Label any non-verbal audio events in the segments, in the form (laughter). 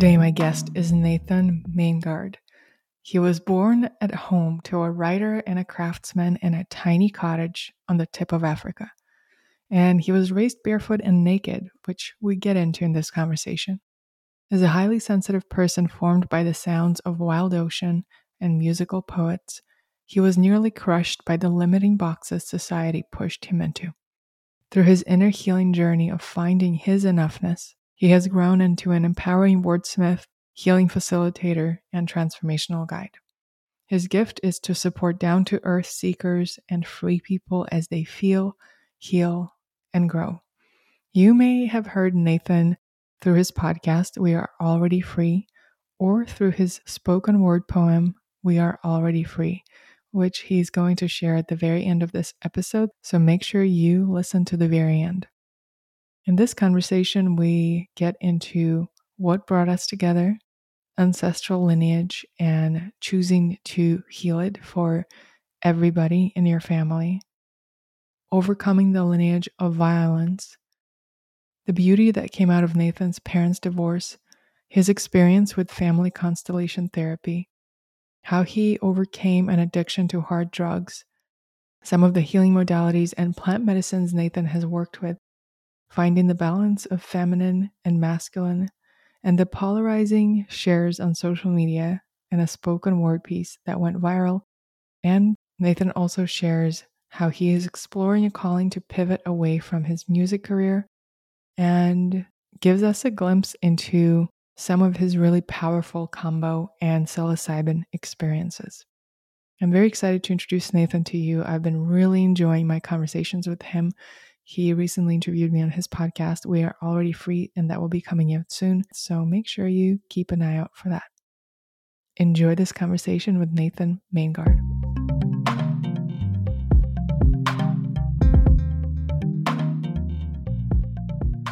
Today, my guest is Nathan Maingard. He was born at home to a writer and a craftsman in a tiny cottage on the tip of Africa. And he was raised barefoot and naked, which we get into in this conversation. As a highly sensitive person formed by the sounds of wild ocean and musical poets, he was nearly crushed by the limiting boxes society pushed him into. Through his inner healing journey of finding his enoughness, he has grown into an empowering wordsmith, healing facilitator, and transformational guide. His gift is to support down to earth seekers and free people as they feel, heal, and grow. You may have heard Nathan through his podcast, We Are Already Free, or through his spoken word poem, We Are Already Free, which he's going to share at the very end of this episode. So make sure you listen to the very end. In this conversation, we get into what brought us together, ancestral lineage, and choosing to heal it for everybody in your family, overcoming the lineage of violence, the beauty that came out of Nathan's parents' divorce, his experience with family constellation therapy, how he overcame an addiction to hard drugs, some of the healing modalities and plant medicines Nathan has worked with finding the balance of feminine and masculine, and the polarizing shares on social media and a spoken word piece that went viral. And Nathan also shares how he is exploring a calling to pivot away from his music career and gives us a glimpse into some of his really powerful Kambo and psilocybin experiences. I'm very excited to introduce Nathan to you. I've been really enjoying my conversations with him he recently interviewed me on his podcast. We are already free, and that will be coming out soon. So make sure you keep an eye out for that. Enjoy this conversation with Nathan Maingard.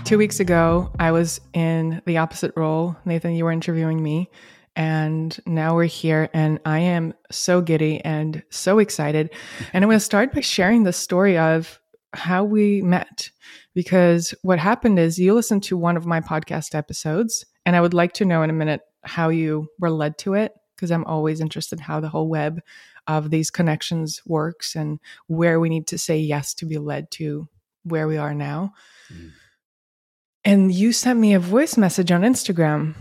Two weeks ago, I was in the opposite role. Nathan, you were interviewing me, and now we're here, and I am so giddy and so excited. And I'm going to start by sharing the story of how we met because what happened is you listened to one of my podcast episodes and I would like to know in a minute how you were led to it because I'm always interested in how the whole web of these connections works and where we need to say yes to be led to where we are now. Mm. And you sent me a voice message on Instagram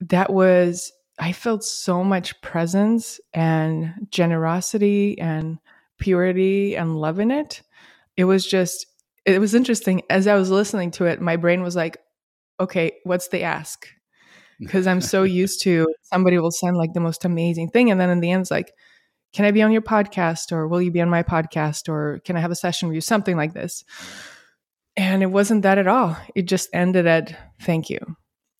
that was I felt so much presence and generosity and purity and love in it it was just it was interesting. As i was listening to it my brain was like okay what's the ask? (laughs) Because i'm so used to somebody will send like the most amazing thing and then in the end it's like can i be on your podcast or will you be on my podcast or can i have a session with you? Something like this. And it wasn't that at all. It just ended at thank you.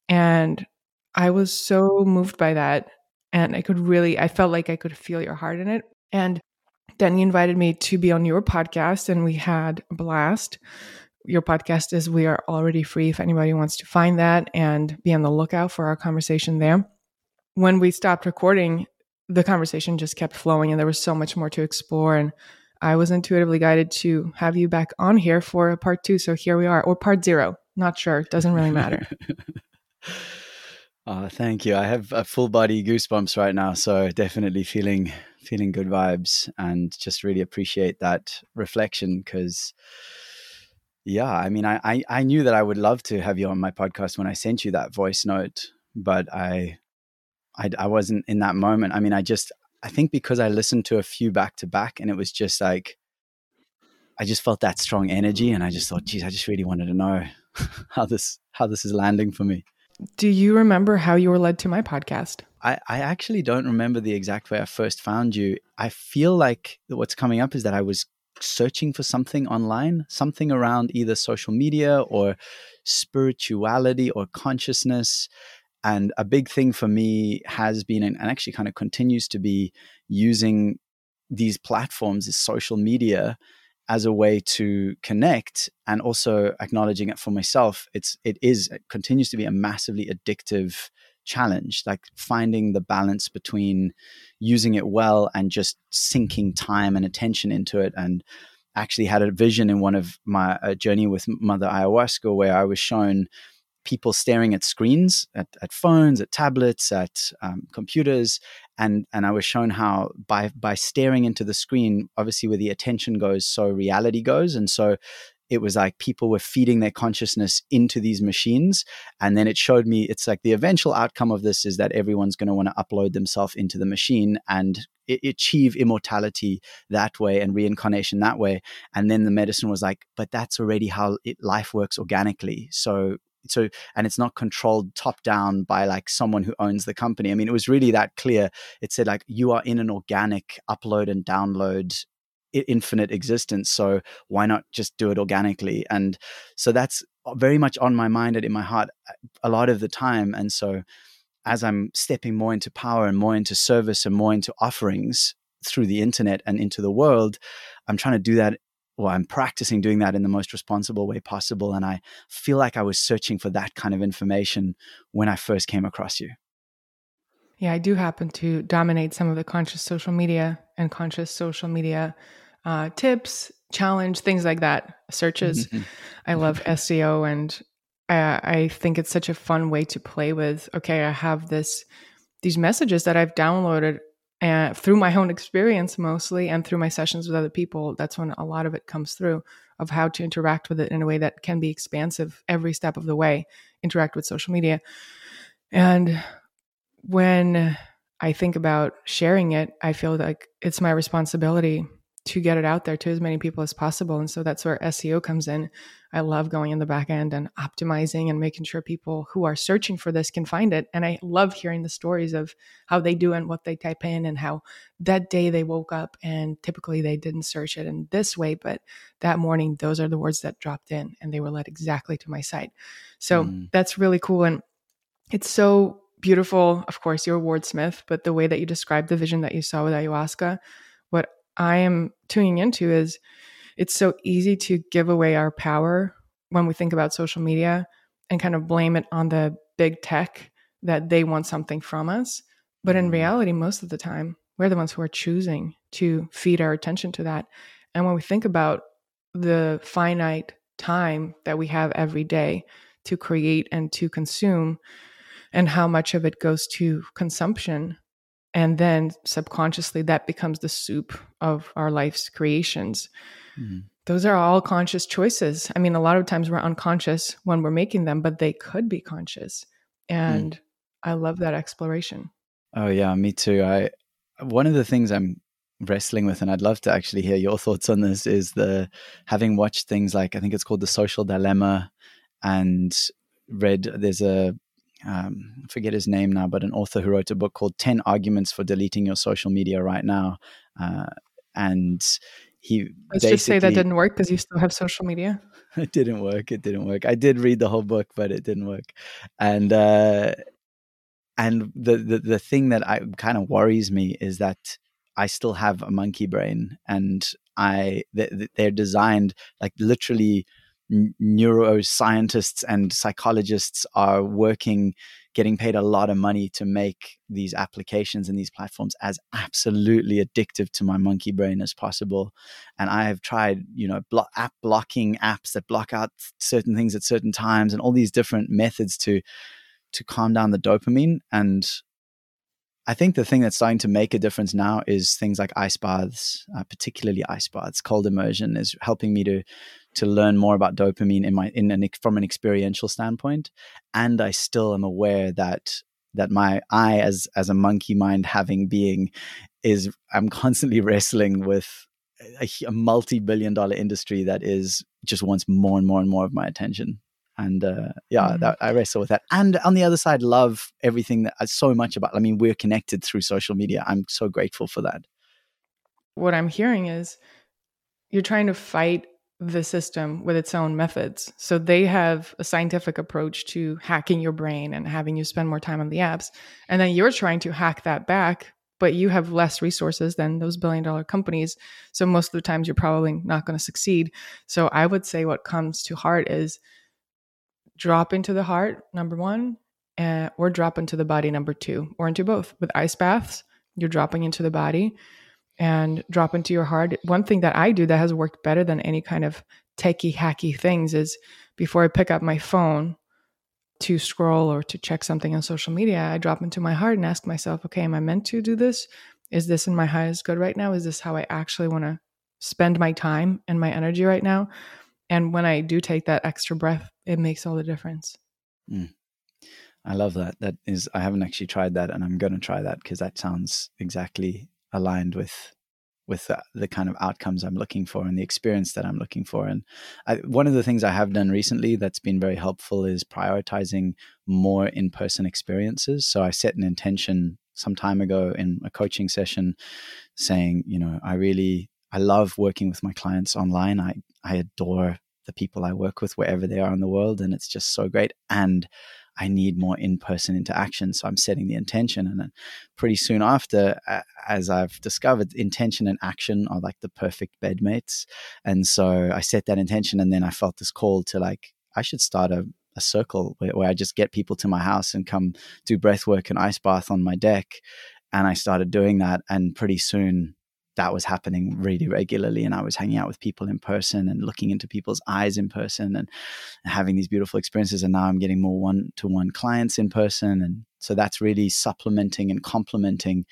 And i was so moved by that and i could really i felt like i could feel your heart in it. And then you invited me to be on your podcast, and we had a blast. Your podcast is We Are Already Free if anybody wants to find that and be on the lookout for our conversation there. When we stopped recording, the conversation just kept flowing, and there was so much more to explore. And I was intuitively guided to have you back on here for a part two. So here we are, or part zero. Not sure. Doesn't really matter. oh, (laughs) (laughs) thank you. I have a full body goosebumps right now. So definitely feeling feeling good vibes and just really appreciate that reflection because yeah i mean I, I, I knew that i would love to have you on my podcast when i sent you that voice note but i i, I wasn't in that moment. I mean i just i think because i listened to a few back to back and it was just like i just felt that strong energy and i just thought geez i just really wanted to know (laughs) how this how this is landing for me. Do you remember how you were led to my podcast I, I actually don't remember the exact way I first found you. I feel like what's coming up is that I was searching for something online, something around either social media or spirituality or consciousness. And a big thing for me has been, and actually kind of continues to be, using these platforms, is social media, as a way to connect and also acknowledging it for myself. It's it is it continues to be a massively addictive challenge like finding the balance between using it well and just sinking time and attention into it. And actually had a vision in one of my journey with mother ayahuasca where i was shown people staring at screens, at, at phones, at tablets, at um, computers, and and I was shown how by by staring into the screen, obviously where the attention goes, so reality goes, and so it was like people were feeding their consciousness into these machines and then it showed me it's like the eventual outcome of this is that everyone's going to want to upload themselves into the machine and achieve immortality that way and reincarnation that way. And then the medicine was like but that's already how it, life works organically. So so and it's not controlled top down by like someone who owns the company. I mean it was really that clear. It said like you are in an organic upload and download infinite existence so why not just do it organically? And so that's very much on my mind and in my heart a lot of the time and so as i'm stepping more into power and more into service and more into offerings through the internet and into the world i'm trying to do that well i'm practicing doing that in the most responsible way possible and i feel like i was searching for that kind of information when i first came across you. Yeah i do happen to dominate some of the conscious social media and conscious social media uh, tips, challenge, things like that, searches. Mm-hmm. I love SEO and I, I think it's such a fun way to play with. Okay, I have this these messages that I've downloaded and uh, through my own experience mostly and through my sessions with other people that's when a lot of it comes through of how to interact with it in a way that can be expansive every step of the way interact with social media and when i think about sharing it i feel like it's my responsibility to get it out there to as many people as possible. And so that's where SEO comes in. I love going in the back end and optimizing and making sure people who are searching for this can find it. And I love hearing the stories of how they do and what they type in and how that day they woke up and typically they didn't search it in this way, but that morning those are the words that dropped in and they were led exactly to my site. So mm. that's really cool. And it's so beautiful. Of course, you're a wordsmith, but the way that you described the vision that you saw with ayahuasca, I am tuning into is it's so easy to give away our power when we think about social media and kind of blame it on the big tech that they want something from us. But in mm-hmm. reality, most of the time, we're the ones who are choosing to feed our attention to that. And when we think about the finite time that we have every day to create and to consume, and how much of it goes to consumption and then subconsciously that becomes the soup of our life's creations. Mm-hmm. those are all conscious choices. I mean a lot of times we're unconscious when we're making them but they could be conscious. And mm. i love that exploration. Oh yeah me too. I one of the things i'm wrestling with and i'd love to actually hear your (laughs) thoughts on this is the having watched things like i think it's called the social dilemma and read there's a um, I forget his name now, but an author who wrote a book called 10 Arguments for Deleting Your Social Media Right Now. Uh, and he Let's just say that didn't work because you still have social media. (laughs) It didn't work. It didn't work. I did read the whole book, but it didn't work. And, uh, and the, the, the thing that I kind of worries me is that I still have a monkey brain and I, they're designed like literally neuroscientists and psychologists are working getting paid a lot of money to make these applications and these platforms as absolutely addictive to my monkey brain as possible and i have tried you know blo- app blocking apps that block out certain things at certain times and all these different methods to to calm down the dopamine and I think the thing that's starting to make a difference now is things like ice baths, uh, particularly ice baths. Cold immersion is helping me to to learn more about dopamine in my in an from an experiential standpoint. And i still am aware that that my i as as a monkey mind having being is i'm constantly (laughs) wrestling with a, a multi-billion dollar industry that is just wants more and more and more of my attention. And uh, yeah mm-hmm. that, i wrestle with that. And on the other side love everything that uh, so much about i mean we're connected through social media. I'm so grateful for that. What i'm hearing is you're trying to fight the system with its own methods. So they have a scientific approach to hacking your brain and having you spend more time on the apps. And then you're trying to hack that back, but you have less resources than those billion dollar companies. So most of the times you're probably not going to succeed. So I would say what comes to heart is drop into the heart, number one, uh, or drop into the body, number two, or into both. With ice baths, you're dropping into the body and drop into your heart. One thing that I do that has worked better than any kind of techie hacky things is before I pick up my phone to scroll or to check something on social media, I drop into my heart and ask myself, okay, am I meant to do this? Is this in my highest good right now? Is this how I actually want to spend my time and my energy right now? And when I do take that extra breath, it makes all the difference. Mm. I love that. That is, I haven't actually tried that, and I'm going to try that because that sounds exactly aligned with with the, the, kind of outcomes I'm looking for and the experience that I'm looking for. And I, one of the things I have done recently that's been very helpful is prioritizing more in person experiences. So I set an intention some time ago in a coaching session saying, you know, I really, I love working with my clients online. I, I adore the people I work with wherever they are in the world. And it's just so great. And I need more in person interaction. So I'm setting the intention. And then pretty soon after, as I've discovered, intention and action are like the perfect bedmates. And so I set that intention. And then I felt this call to like, I should start a, a circle where, where I just get people to my house and come do breath work and ice bath on my deck. And I started doing that. And pretty soon, that was happening really regularly and i was hanging out with people in person and looking into people's eyes in person and having these beautiful experiences and now i'm getting more one-to-one clients in person and so that's really supplementing and complementing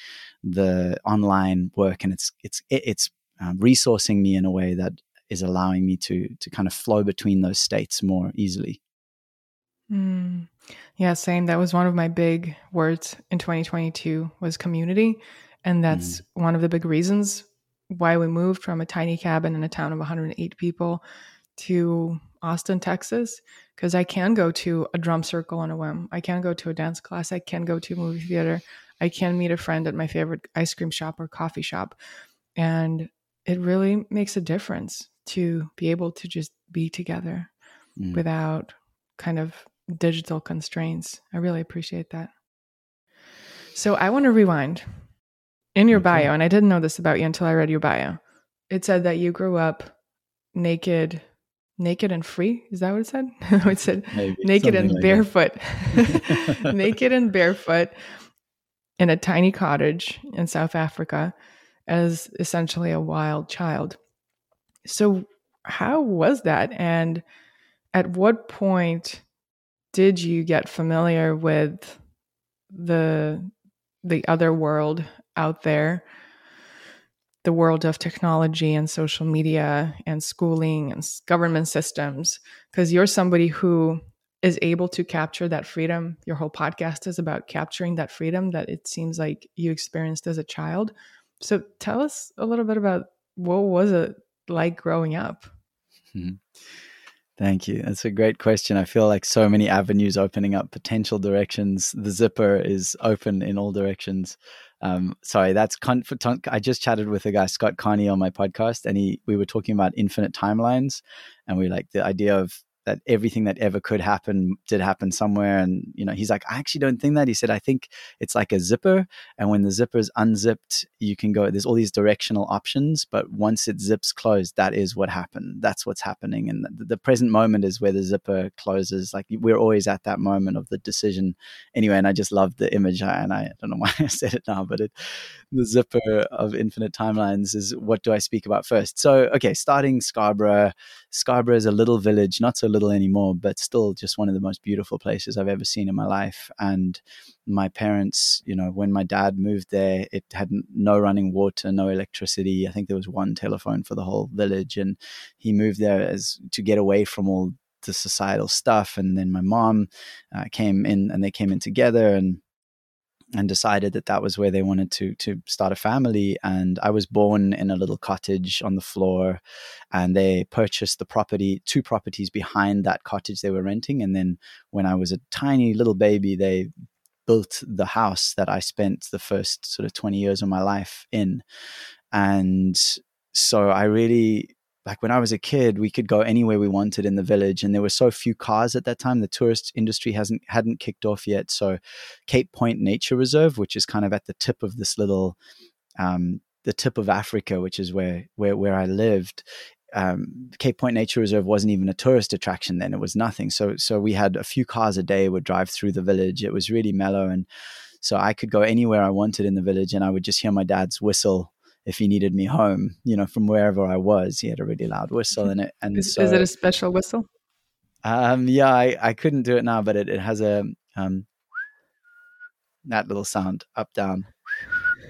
the online work and it's it's it's um, resourcing me in a way that is allowing me to to kind of flow between those states more easily. Mm. yeah same. That was one of my big words in 2022 was community and that's mm. one of the big reasons why we moved from a tiny cabin in a town of 108 people to Austin, Texas, because I can go to a drum circle on a whim. I can go to a dance class. I can go to a movie theater. I can meet a friend at my favorite ice cream shop or coffee shop. And it really makes a difference to be able to just be together mm. without kind of digital constraints. I really appreciate that. So I want to rewind in your okay. bio, and I didn't know this about you until I read your bio. It said that you grew up naked, naked and free. Is that what it said? (laughs) it said Maybe, naked and like barefoot, (laughs) (laughs) naked and barefoot in a tiny cottage in South Africa as essentially a wild child. So, how was that? And at what point did you get familiar with the the other world out there the world of technology and social media and schooling and government systems because you're somebody who is able to capture that freedom your whole podcast is about capturing that freedom that it seems like you experienced as a child so tell us a little bit about what was it like growing up mm-hmm. Thank you. That's a great question. I feel like so many avenues opening up potential directions. The zipper is open in all directions. Um, sorry, that's con- I just chatted with a guy, Scott Carney, on my podcast, and he we were talking about infinite timelines, and we like the idea of that everything that ever could happen did happen somewhere. And, you know, he's like, I actually don't think that. He said, I think it's like a zipper. And when the zipper is unzipped, you can go, there's all these directional options. But once it zips closed, that is what happened. That's what's happening. And the, the present moment is where the zipper closes. Like we're always at that moment of the decision. Anyway, and I just love the image. And I don't know (laughs) why I said it now, but it, the zipper of infinite timelines is what do I speak about first? So, okay, starting Scarborough. Scarborough is a little village, not so little anymore, but still just one of the most beautiful places I've ever seen in my life. And my parents, you know, when my dad moved there, it had no running water, no electricity. I think there was one telephone for the whole village. And he moved there as to get away from all the societal stuff. And then my mom uh, came in and they came in together and and decided that that was where they wanted to to start a family. And i was born in a little cottage on the floor and they purchased the property two properties behind that cottage they were renting. And then when i was a tiny little baby they built the house that i spent the first sort of 20 years of my life in. And so i really like when I was a kid, we could go anywhere we wanted in the village, and there were so few cars at that time. The tourist industry hasn't hadn't kicked off yet. So, Cape Point Nature Reserve, which is kind of at the tip of this little, um, the tip of Africa, which is where where where I lived. Um, Cape Point Nature Reserve wasn't even a tourist attraction then; it was nothing. So, so we had a few cars a day would drive through the village. It was really mellow, and so I could go anywhere I wanted in the village, and I would just hear my dad's whistle if he needed me home, you know, from wherever I was. He had a really loud whistle in it. And is, so, is it a special whistle? Um, yeah, I, I couldn't do it now, but it, it has a um, that little sound up down,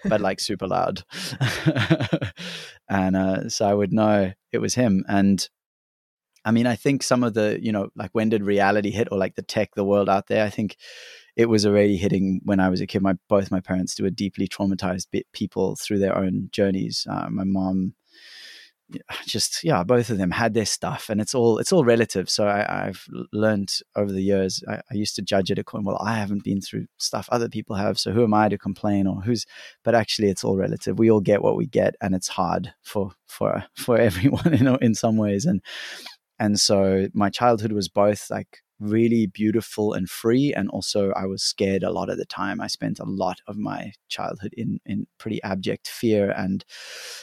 but like super loud. (laughs) and uh, so I would know it was him. And I mean, I think some of the, you know, like when did reality hit or like the tech, the world out there, I think it was already hitting when I was a kid. My both my parents were deeply traumatized bit people through their own journeys. Uh, my mom, just yeah, both of them had their stuff, and it's all it's all relative. So I, have learned over the years. I, I, used to judge it according. Well, I haven't been through stuff other people have, so who am I to complain or who's? But actually, it's all relative. We all get what we get, and it's hard for for (laughs) for everyone, know, in some ways. And and so my childhood was both like really beautiful and free and also i was scared a lot of the time. I spent a lot of my childhood in in pretty abject fear and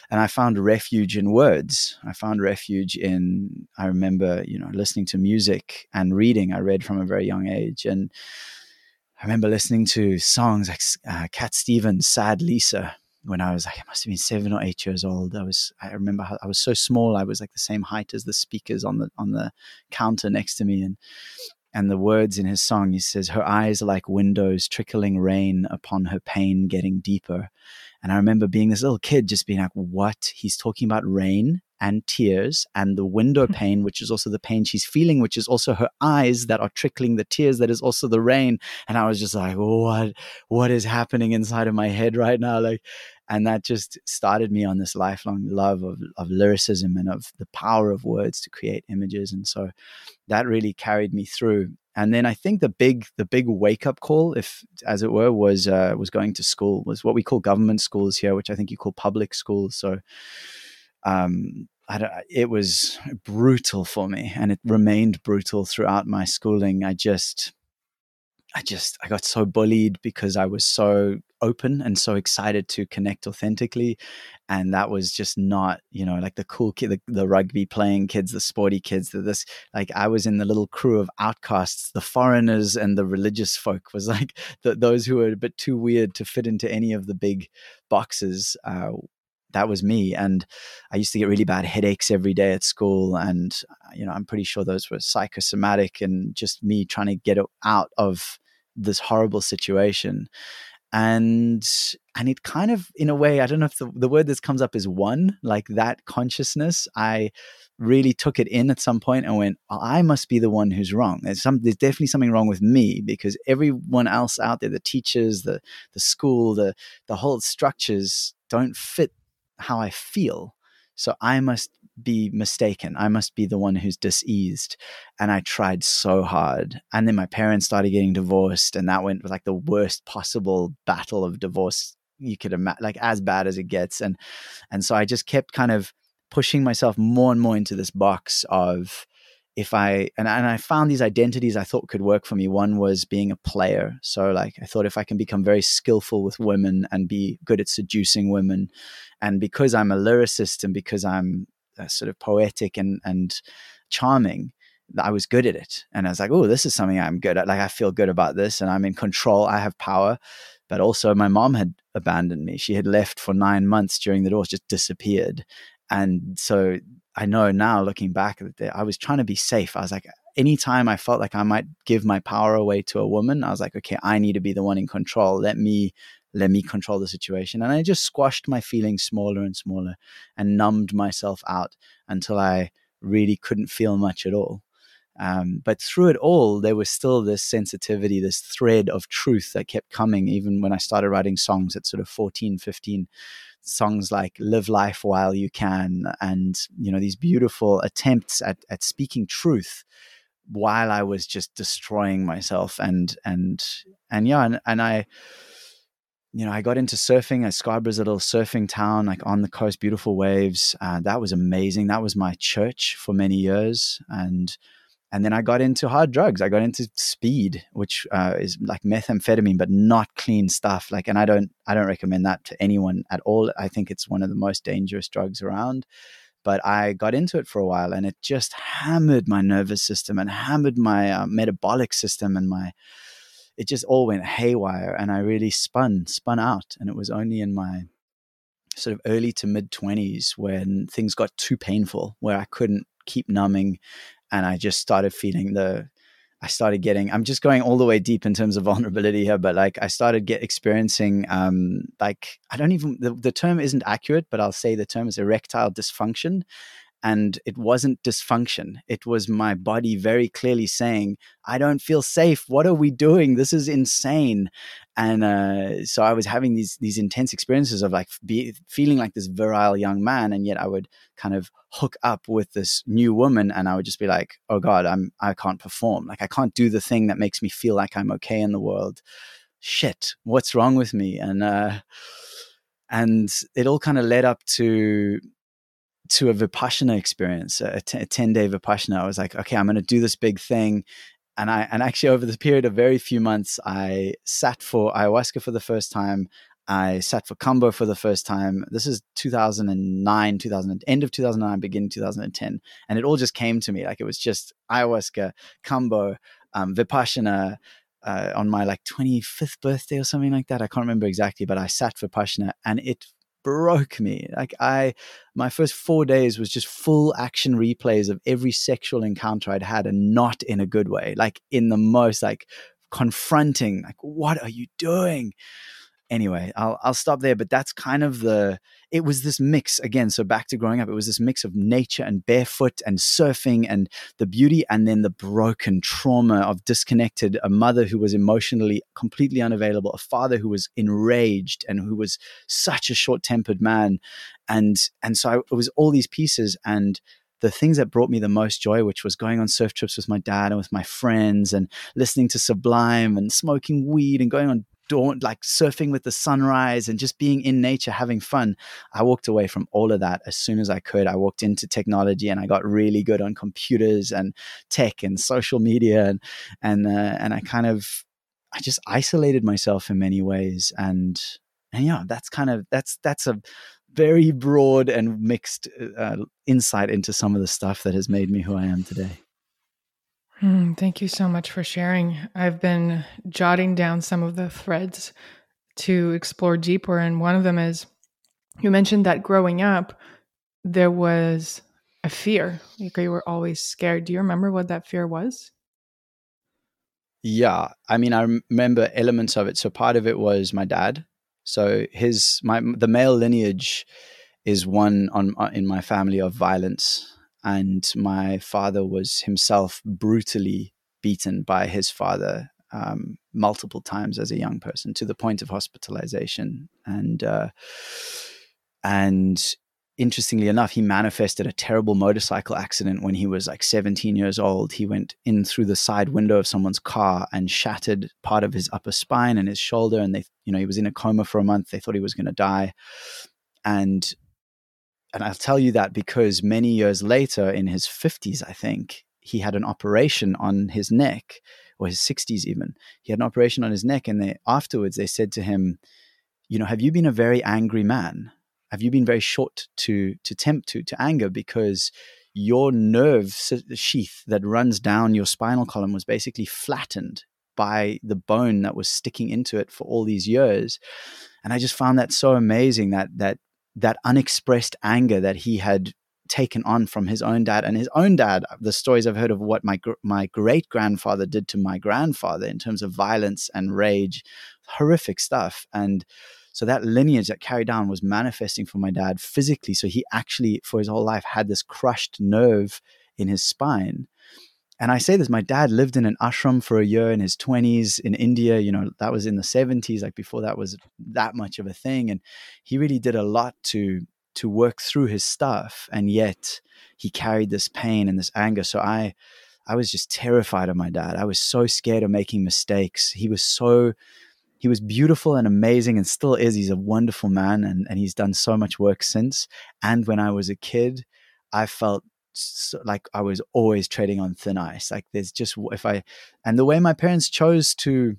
and i found refuge in words. I found refuge in i remember you know listening to music and reading. I read from a very young age and i remember listening to songs like uh, cat stevens sad lisa when I was like, I must have been seven or eight years old. I was, I remember how I was so small. I was like the same height as the speakers on the, on the counter next to me. And, and the words in his song, he says, her eyes are like windows trickling rain upon her pain getting deeper. And I remember being this little kid just being like, what? He's talking about rain and tears and the window hmm. pane, which is also the pain she's feeling, which is also her eyes that are trickling the tears, that is also the rain. And I was just like, what, what is happening inside of my head right now? Like, and that just started me on this lifelong love of, of lyricism and of the power of words to create images. And so that really carried me through. And then I think the big the big wake up call, if as it were, was uh, was going to school. Was what we call government schools here, which I think you call public schools. So um, I don't. it was brutal for me and it remained brutal throughout my schooling. I just, I just, I got so bullied because I was so open and so excited to connect authentically. And that was just not, you know, like the cool kid, the, the rugby playing kids, the sporty kids, the, this, like I was in the little crew of outcasts, the foreigners and the religious folk was (laughs) like the, those who were a bit too weird to fit into any of the big boxes uh, that was me. And I used to get really bad headaches every day at school. And, uh, you know, I'm pretty sure those were psychosomatic and just me trying to get out of this horrible situation. And and it kind of, in a way, I don't know if the, the word that comes up is one, like that consciousness. I really took it in at some point and went, oh, I must be the one who's wrong. There's some, there's definitely something wrong with me because everyone else out there, the teachers, the the school, the the whole structures don't fit how I feel. So I must be mistaken. I must be the one who's diseased. And I tried so hard. And then my parents started getting divorced, and that went like the worst possible battle of divorce you could imagine, like as bad as it gets. And and so I just kept kind of pushing myself more and more into this box of if I and, and I found these identities I thought could work for me. One was being a player. So like I thought if I can become very skillful with women and be good at seducing women, and because I'm a lyricist and because I'm uh, sort of poetic and and charming, I was good at it. And I was like, oh, this is something I'm good at. Like I feel good about this, and I'm in control. I have power. But also, my mom had abandoned me. She had left for nine months during the divorce, just disappeared. And so I know now looking back that I was trying to be safe. I was like, anytime I felt like I might give my power away to a woman, I was like, okay, I need to be the one in control. Let me let me control the situation. And I just squashed my feelings smaller and smaller and numbed myself out until I really couldn't feel much at all. Um, but through it all, there was still this sensitivity, this thread of truth that kept coming, even when I started writing songs at sort of 14, 15 songs like live life while you can and you know these beautiful attempts at, at speaking truth while i was just destroying myself and and and yeah and, and i you know i got into surfing scarborough's a little surfing town like on the coast beautiful waves uh, that was amazing that was my church for many years and and then I got into hard drugs. I got into speed, which uh, is like methamphetamine, but not clean stuff. Like, and I don't, I don't recommend that to anyone at all. I think it's one of the most dangerous drugs around. But I got into it for a while, and it just hammered my nervous system and hammered my uh, metabolic system, and my, it just all went haywire. And I really spun, spun out. And it was only in my sort of early to mid twenties when things got too painful, where I couldn't keep numbing and I just started feeling the I started getting I'm just going all the way deep in terms of (laughs) vulnerability here, but like I started get experiencing um like I don't even the, the term isn't accurate, but I'll say the term is erectile dysfunction and it wasn't dysfunction. It was my body very clearly saying, I don't feel safe. What are we doing? This is insane. And uh, so I was having these these intense experiences of like be, feeling like this virile young man, and yet I would kind of hook up with this new woman, and I would just be like, "Oh God, I'm I can't perform. Like I can't do the thing that makes me feel like I'm okay in the world. Shit, what's wrong with me?" And uh, and it all kind of led up to to a vipassana experience, a, t- a 10 day vipassana. I was like, okay, I'm going to do this big thing. And I, and actually over the period of very few months, I sat for ayahuasca for the first time. I sat for Kambo for the first time. This is 2009, 2000, end of 2009, beginning 2010. And it all just came to me. Like it was just ayahuasca, Kambo, um, Vipassana, uh, on my like 25th birthday or something like that. I can't remember exactly, but I sat for Vipassana and it broke me. Like I, my first four days was just full action replays of every sexual encounter I'd had, and not in a good way. Like in the most like confronting. Like, what are you doing? Anyway, I'll I'll stop there. But that's kind of the it was this mix again. So back to growing up, it was this mix of nature and barefoot and surfing and the beauty, and then the broken trauma of disconnected, a mother who was emotionally completely unavailable, a father who was enraged and who was such a short tempered man, and and so I, it was all these pieces and the things that brought me the most joy, which was going on surf trips with my dad and with my friends and listening to Sublime and smoking weed and going on dawn, like surfing with the sunrise and just being in nature, having fun. I walked away from all of that as soon as I could. I walked into technology and I got really good on computers and tech and social media and and uh, and I kind of I just isolated myself in many ways and and yeah, that's kind of that's that's a very broad and mixed uh, insight into some of the stuff that has made me who I am today. Mm, thank you so much for sharing. I've been jotting down some of the threads to explore deeper. And one of them is you mentioned that growing up, there was a fear. Like you were always scared. Do you remember what that fear was? Yeah. I mean, I remember elements of it. So part of it was my dad. So his, my, the male lineage is one on uh, in my family of violence and my father was himself brutally beaten by his father um, multiple times as a young person to the point of hospitalization. And uh, and interestingly enough he manifested a terrible motorcycle accident when he was like 17 years old. He went in through the side window of someone's car and shattered part of his upper spine and his shoulder and they you know he was in a coma for a month. They thought he was going to die. And and I'll tell you that because many years later, in his 50s, I think, he had an operation on his neck, or his 60s even. He had an operation on his neck, and they afterwards they said to him, "You know, have you been a very angry man? Have you been very short to to tempt to to anger because?" Your nerve sheath that runs down your spinal column was basically flattened by the bone that was sticking into it for all these years and i just found that so amazing that that that unexpressed anger that he had taken on from his own dad. And his own dad the stories i've heard of what my my great grandfather did to my grandfather in terms of violence and rage horrific stuff. And so that lineage that carried down was manifesting for my dad physically. So he actually for his whole life had this crushed nerve in his spine and I say this, my dad lived in an ashram for a year in his 20s in India. You know, that was in the 70s, like before that was that much of a thing. And he really did a lot to to work through his stuff. And yet he carried this pain and this anger. So I I was just terrified of my dad. I was so scared of making mistakes. He was so he was beautiful and amazing and still is. He's a wonderful man and, and he's done so much work since. And when I was a kid, I felt like I was always treading on thin ice. Like there's just if I and the way my parents chose to.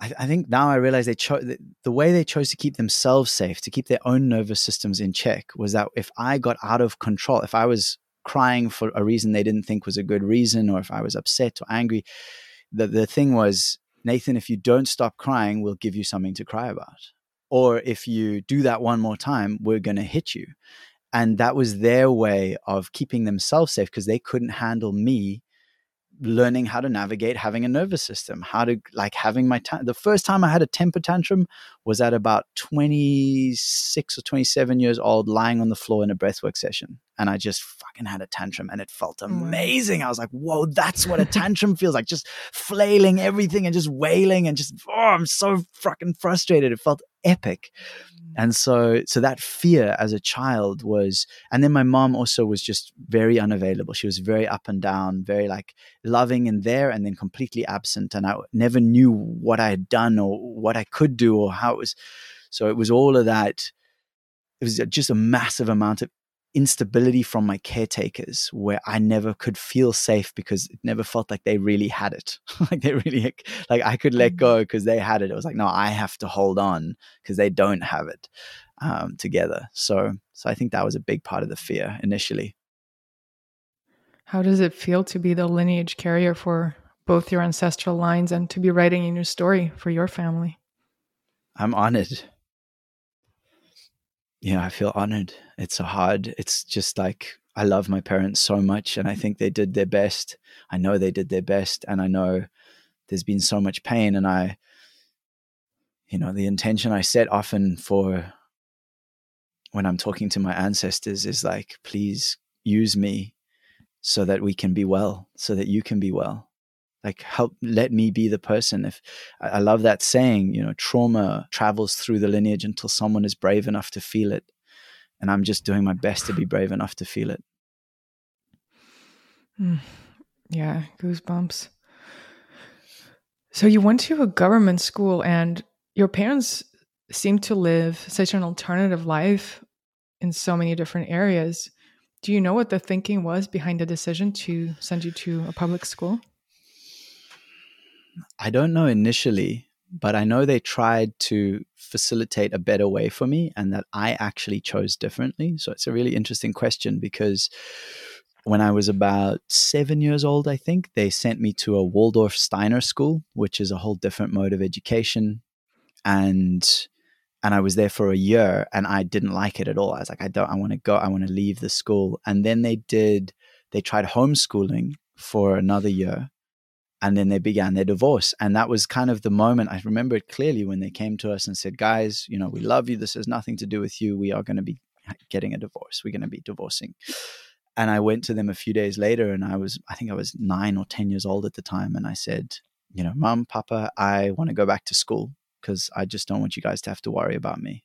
I, I think now I realize they chose the way they chose to keep themselves safe, to keep their own nervous systems in check, was that if I got out of control, if I was crying for a reason they didn't think was a good reason, or if I was upset or angry, the the thing was Nathan, if you don't stop crying, we'll give you something to cry about. Or if you do that one more time, we're going to hit you and that was their way of keeping themselves safe because they couldn't handle me learning how to navigate having a nervous system how to like having my time the first time i had a temper tantrum was at about 26 or 27 years old lying on the floor in a breathwork session. And i just fucking had a tantrum and it felt oh amazing. I was like whoa that's what a (laughs) tantrum feels like. Just flailing everything and just wailing and just oh i'm so fucking frustrated. It felt epic. Mm. And so so that fear as a child was and then my mom also was just very unavailable. She was very up and down very like loving and there and then completely absent. And i never knew what i had done or what i could do or how it was so it was all of that it was just a massive amount of instability from my caretakers where I never could feel safe because it never felt like they really had it. (laughs) like they really like I could let mm. go because they had it. It was like, no, I have to hold on because they don't have it um, together. So so I think that was a big part of the fear initially. How does it feel to be the lineage carrier for both your ancestral lines and to be writing a new story for your family? I'm honored yeah, I feel honored. It's hard. It's just like I love my parents so much and I think they did their best. I know they did their best and I know there's been so much pain and I you know, the intention I set often for when I'm talking to my ancestors is like please use me so that we can be well, so that you can be well like help let me be the person. If i love that saying you know trauma travels through the lineage until someone is brave enough to feel it. And i'm just doing my best to be brave enough to feel it. Mm. yeah goosebumps. So you went to a government school and your parents seem to live such an alternative life in so many different areas. Do you know what the thinking was behind the decision to send you to a public school I don't know initially, but I know they tried to facilitate a better way for me and that I actually chose differently. So it's a really interesting question because when I was about seven years old, I think, they sent me to a Waldorf Steiner school, which is a whole different mode of education. And and I was there for a year and I didn't like it at all. I was like, I don't I want to go, I want to leave the school. And then they did they tried homeschooling for another year and then they began their divorce. And that was kind of the moment i remember it clearly when they came to us and said guys you know we love you. This has nothing to do with you. We are going to be getting a divorce. We're going to be divorcing. And i went to them a few days later and i was i think i was 9 or 10 years old at the time and i said you know mom papa i want to go back to school because i just don't want you guys to have to worry about me.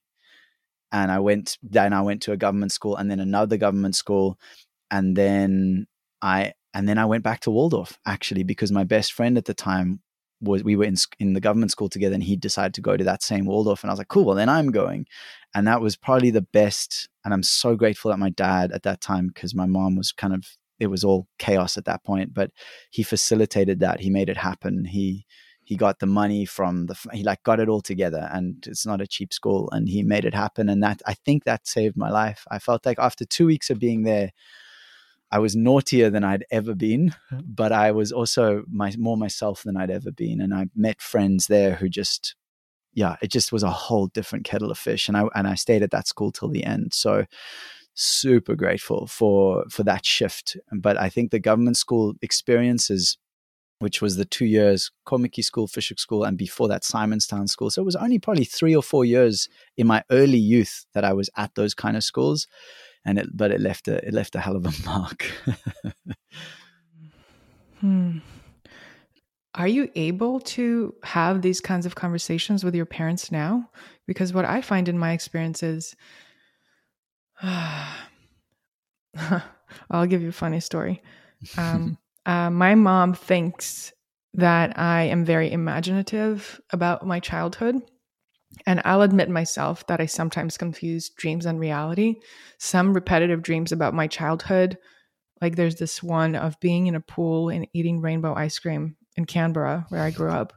And i went then i went to a government school and then another government school and then i and then I went back to Waldorf actually because my best friend at the time was we were in in the government school together and he decided to go to that same Waldorf. And I was like cool well then I'm going. And that was probably the best and I'm so grateful that my dad at that time because my mom was kind of it was all chaos at that point but he facilitated that. He made it happen. He he got the money from the he like got it all together and it's not a cheap school and he made it happen. And that I think that saved my life. I felt like after 2 weeks of being there I was naughtier than I'd ever been, but I was also my, more myself than I'd ever been. And I met friends there who just, yeah, it just was a whole different kettle of fish. And I and I stayed at that school till the end. So super grateful for for that shift. But I think the government school experiences, which was the two years Kommetjie School, Fish Hoek School, and before that Simonstown School. So it was only probably three or four years in my early youth that I was at those kind of schools and it but it left a it left a hell of a (laughs) mark. hmm. Are you able to have these kinds of conversations with your parents now? Because what I find in my experience is, (sighs) I'll give you a funny story. Um, (laughs) uh, my mom thinks that I am very imaginative about my childhood. And I'll admit myself that I sometimes confuse dreams and reality. Some repetitive dreams about my childhood, like there's this one of being in a pool and eating rainbow ice cream in Canberra, where I grew up.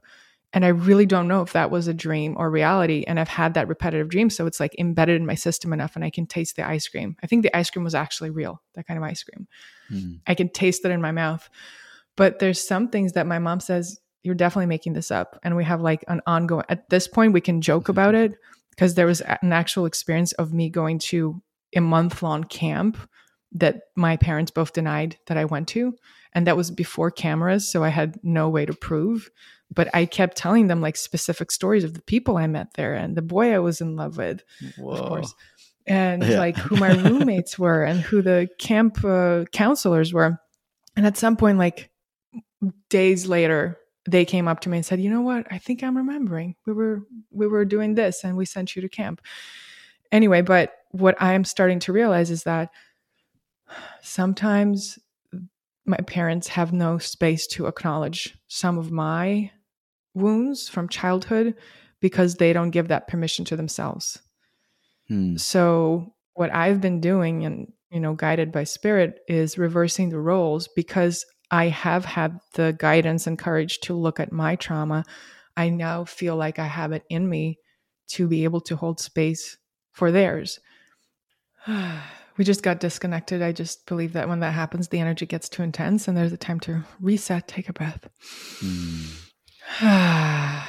And I really don't know if that was a dream or reality. And I've had that repetitive dream. So it's like embedded in my system enough and I can taste the ice cream. I think the ice cream was actually real, that kind of ice cream. Mm. I can taste it in my mouth. But there's some things that my mom says you're definitely making this up. And we have like an ongoing, at this point, we can joke about it because there was an actual experience of me going to a month long camp that my parents both denied that I went to. And that was before cameras. So I had no way to prove. But I kept telling them like specific stories of the people I met there and the boy I was in love with, Whoa. of course, and yeah. like who my (laughs) roommates were and who the camp uh, counselors were. And at some point, like days later, they came up to me and said, "You know what? I think I'm remembering. We were we were doing this and we sent you to camp." Anyway, but what I'm starting to realize is that sometimes my parents have no space to acknowledge some of my wounds from childhood because they don't give that permission to themselves. Hmm. So what I've been doing and you know guided by spirit is reversing the roles because I have had the guidance and courage to look at my trauma. I now feel like I have it in me to be able to hold space for theirs. (sighs) we just got disconnected. I just believe that when that happens, the energy gets too intense and there's a time to reset, take a breath. Mm. (sighs)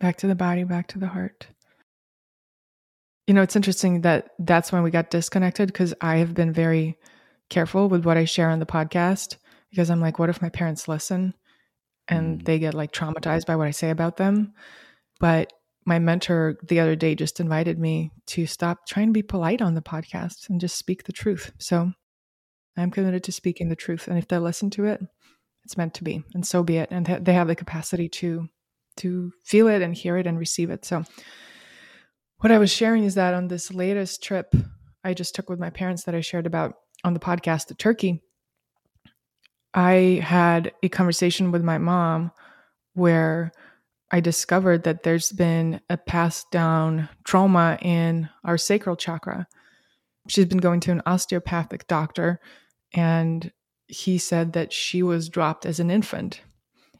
back to the body, back to the heart. You know, it's interesting that that's when we got disconnected because I have been very careful with what I share on the podcast because I'm like, what if my parents listen and mm. they get like traumatized by what I say about them? But my mentor the other day just invited me to stop trying to be polite on the podcast and just speak the truth. So I'm committed to speaking the truth. And if they listen to it, it's meant to be. And so be it. And they have the capacity to to feel it and hear it and receive it. So what I was sharing is that on this latest trip I just took with my parents that I shared about on the podcast to Turkey, I had a conversation with my mom where I discovered that there's been a passed down trauma in our sacral chakra. She's been going to an osteopathic doctor, and he said that she was dropped as an infant.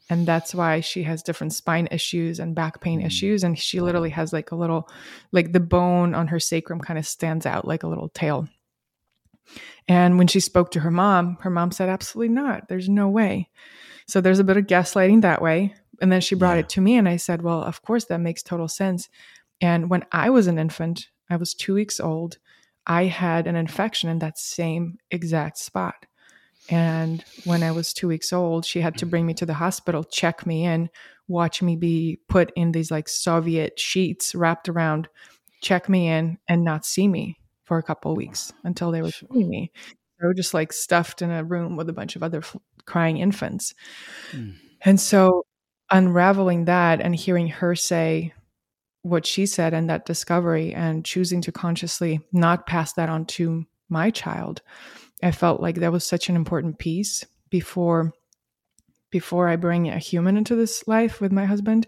And that's why she has different spine issues and back pain mm. issues. And she literally has like a little, like the bone on her sacrum kind of stands out like a little tail. And when she spoke to her mom, her mom said, absolutely not. There's no way. So there's a bit of gaslighting that way. And then she brought yeah. it to me, and I said, Well, of course, that makes total sense. And when I was an infant, I was two weeks old, I had an infection in that same exact spot. And when I was two weeks old, she had to bring me to the hospital, check me in, watch me be put in these like Soviet sheets wrapped around, check me in, and not see me for a couple weeks until they were seeing me. They were just like stuffed in a room with a bunch of other f- crying infants. Mm. And so unraveling that and hearing her say what she said and that discovery and choosing to consciously not pass that on to my child i felt like that was such an important piece before before i bring a human into this life with my husband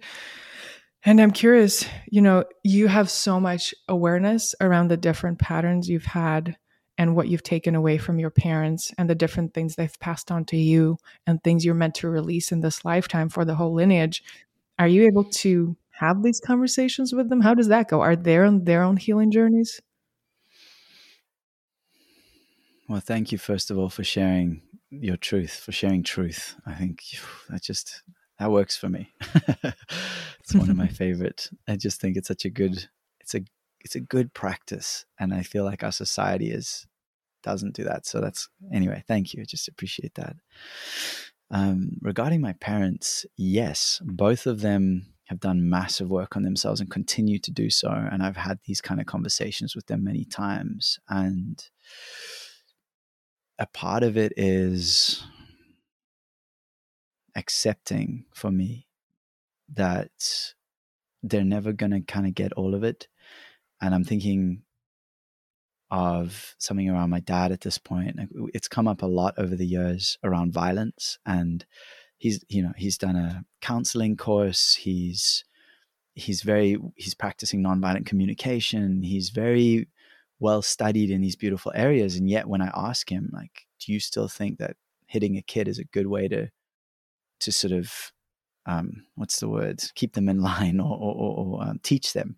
and i'm curious you know you have so much awareness around the different patterns you've had and what you've taken away from your parents and the different things they've passed on to you and things you're meant to release in this lifetime for the whole lineage. Are you able to have these conversations with them? How does that go? Are they on their own healing journeys? Well thank you first of all for sharing your truth for sharing truth. I think (sighs) that just that works for me. (laughs) It's one of my (laughs) favorite. I just think it's such a good it's a it's a good practice and i feel like our society is doesn't do that. So that's anyway thank you. I just appreciate that. Um, regarding my parents yes both of them have done massive work on themselves and continue to do so and i've had these kind of conversations with them many times and a part of it is accepting for me that they're never going to kind of get all of it and I'm thinking of something around my dad at this point. It's come up a lot over the years around violence, and he's you know he's done a counseling course. He's he's very he's practicing nonviolent communication. He's very well studied in these beautiful areas, and yet when I ask him like, do you still think that hitting a kid is a good way to to sort of um, what's the word keep them in (laughs) line or, or, or, or um, teach them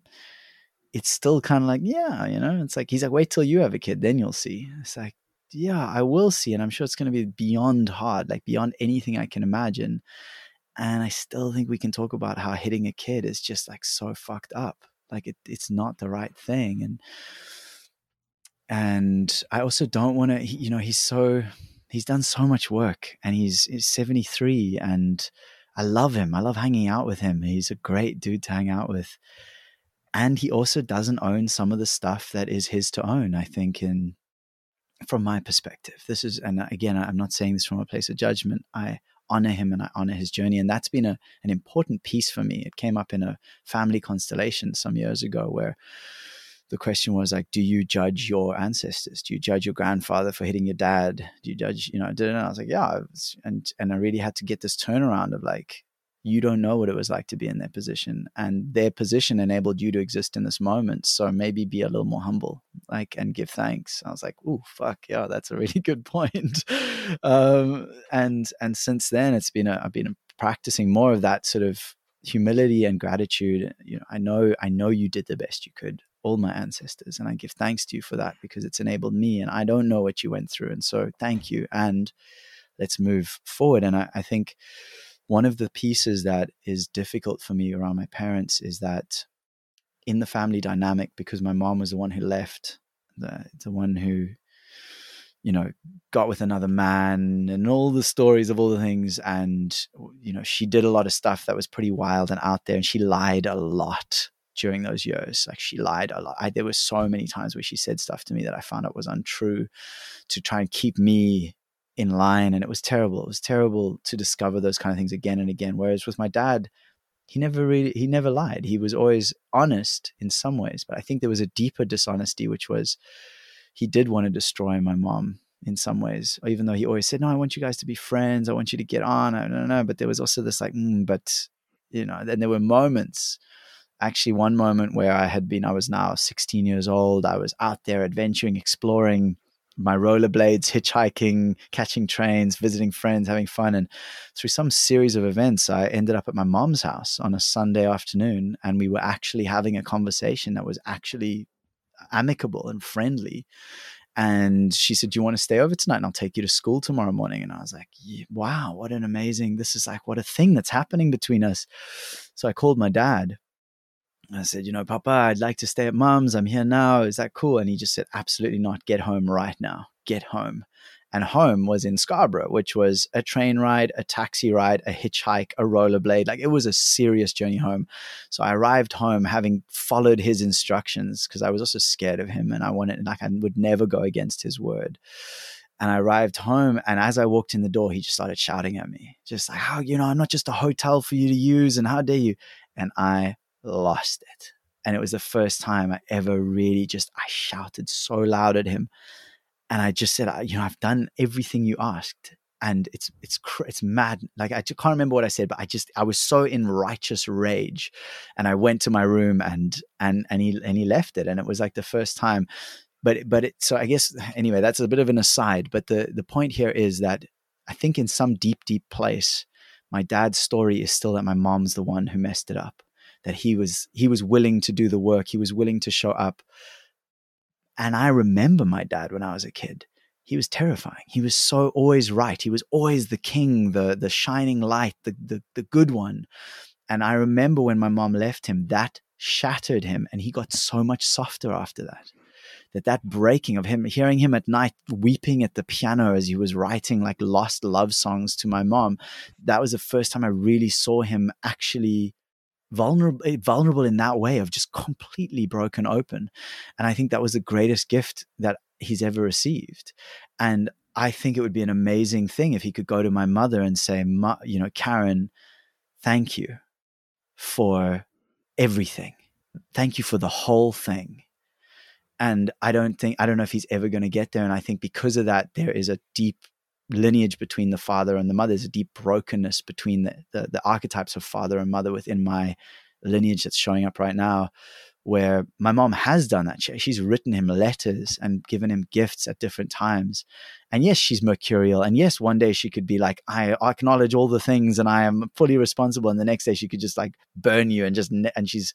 it's still kind of like, yeah, you know, it's like, he's like, wait till you have a kid, then you'll see. It's like, yeah, I will see. And I'm sure it's going to be beyond hard, like beyond anything I can imagine. And I still think we can talk about how hitting a kid is just like so fucked up. like it, it's not the right thing and and i also don't want to you know he's so he's done so much work and he's, he's 73 and i love him i love hanging out with him he's a great dude to hang out with and he also doesn't own some of the stuff that is his to own i think in from my perspective this is and again i'm not saying this from a place of judgment i honor him and I honor his journey. And that's been a, an important piece for me. It came up in a family constellation some years ago where the question was like, do you judge your ancestors? Do you judge your grandfather for hitting your dad? Do you judge, you know, and I was like, yeah. And, and I really had to get this turnaround of like, you don't know what it was like to be in their position and their position enabled you to exist in this moment so maybe be a little more humble like and give thanks i was like oh fuck yeah that's a really (laughs) good point um, and and since then it's been a, i've been practicing more of that sort of humility and gratitude you know i know i know you did the best you could all my ancestors and i give thanks to you for that because it's enabled me and i don't know what you went through and so thank you and let's move forward and i, I think one of the pieces that is difficult for me around my parents is that in the family dynamic, because my mom was the one who left, the, the one who, you know, got with another man and all the stories of all the things. And, you know, she did a lot of stuff that was pretty wild and out there. And she lied a lot during those years. Like she lied a lot. I, there were so many times where she said stuff to me that I found out was untrue to try and keep me in line and it was terrible. It was terrible to discover those kind of things again and again. Whereas with my dad, he never really he never lied. He was always honest in some ways, but I think there was a deeper dishonesty, which was he did want to destroy my mom in some ways, even though he always said, "No, I want you guys to be friends. I want you to get on." I don't know, but there was also this like, mm, but you know. Then there were moments. Actually, one moment where I had been, I was now 16 years old. I was out there adventuring, exploring, my rollerblades, (laughs) hitchhiking, catching trains, visiting friends, having fun. And through some series of events, I ended up at my mom's house on a Sunday afternoon. And we were actually having a conversation that was actually amicable and friendly. And she said, Do you want to stay over tonight? And I'll take you to school tomorrow morning. And I was like, Wow, what an amazing, this is like, what a thing that's happening between us. So I called my dad I said, you know, Papa, I'd like to stay at mum's. I'm here now. Is that cool? And he just said, absolutely not. Get home right now. Get home. And home was in Scarborough, which was a train ride, a taxi ride, a hitchhike, a rollerblade. Like it was a serious journey home. So I arrived home having followed his instructions because I was also scared of him and I wanted, like, I would never go against his word. And I arrived home, and as I walked in the door, he just started shouting at me, just like, "How you know I'm not just a hotel for you to use, and how dare you?" And I lost it. And it was the first time I ever really just, I shouted so loud at him. And I just said, you know, I've done everything you asked. And it's, it's, it's mad. Like, I can't remember what I said, but I just, I was so in righteous rage. And I went to my room and, and, and he, and he left it. And it was like the first time. But, but it, so I guess, anyway, that's a bit of an aside. But the, the point here is that I think in some deep, deep place, my dad's story is still that my mom's the one who messed it up that he was he was willing to do the work he was willing to show up. And i remember my dad when i was a kid. He was terrifying. He was so always right. He was always the king the the shining light the the, the good one. And i remember when my mom left him that shattered him and he got so much softer after that that that breaking of him hearing him at night weeping at the piano as he was writing like lost love songs to my mom that was the first time i really saw him actually vulnerable eh, vulnerable in that way of just completely broken open. And i think that was the greatest gift that he's ever received. And i think it would be an amazing thing if he could go to my mother and say you know karen thank you for everything. Thank you for the whole thing. And i don't think i don't know if he's ever going to get there. And i think because of that there is a deep lineage between the father and the mother. There's a deep brokenness between the, the, the archetypes of father and mother within my lineage that's showing up right now where my mom has done that. she's written him letters and given him gifts at different times. And yes, she's mercurial. And yes, one day she could be like, I acknowledge all the things and I am fully responsible. And the next day she could just like burn you and just, and she's,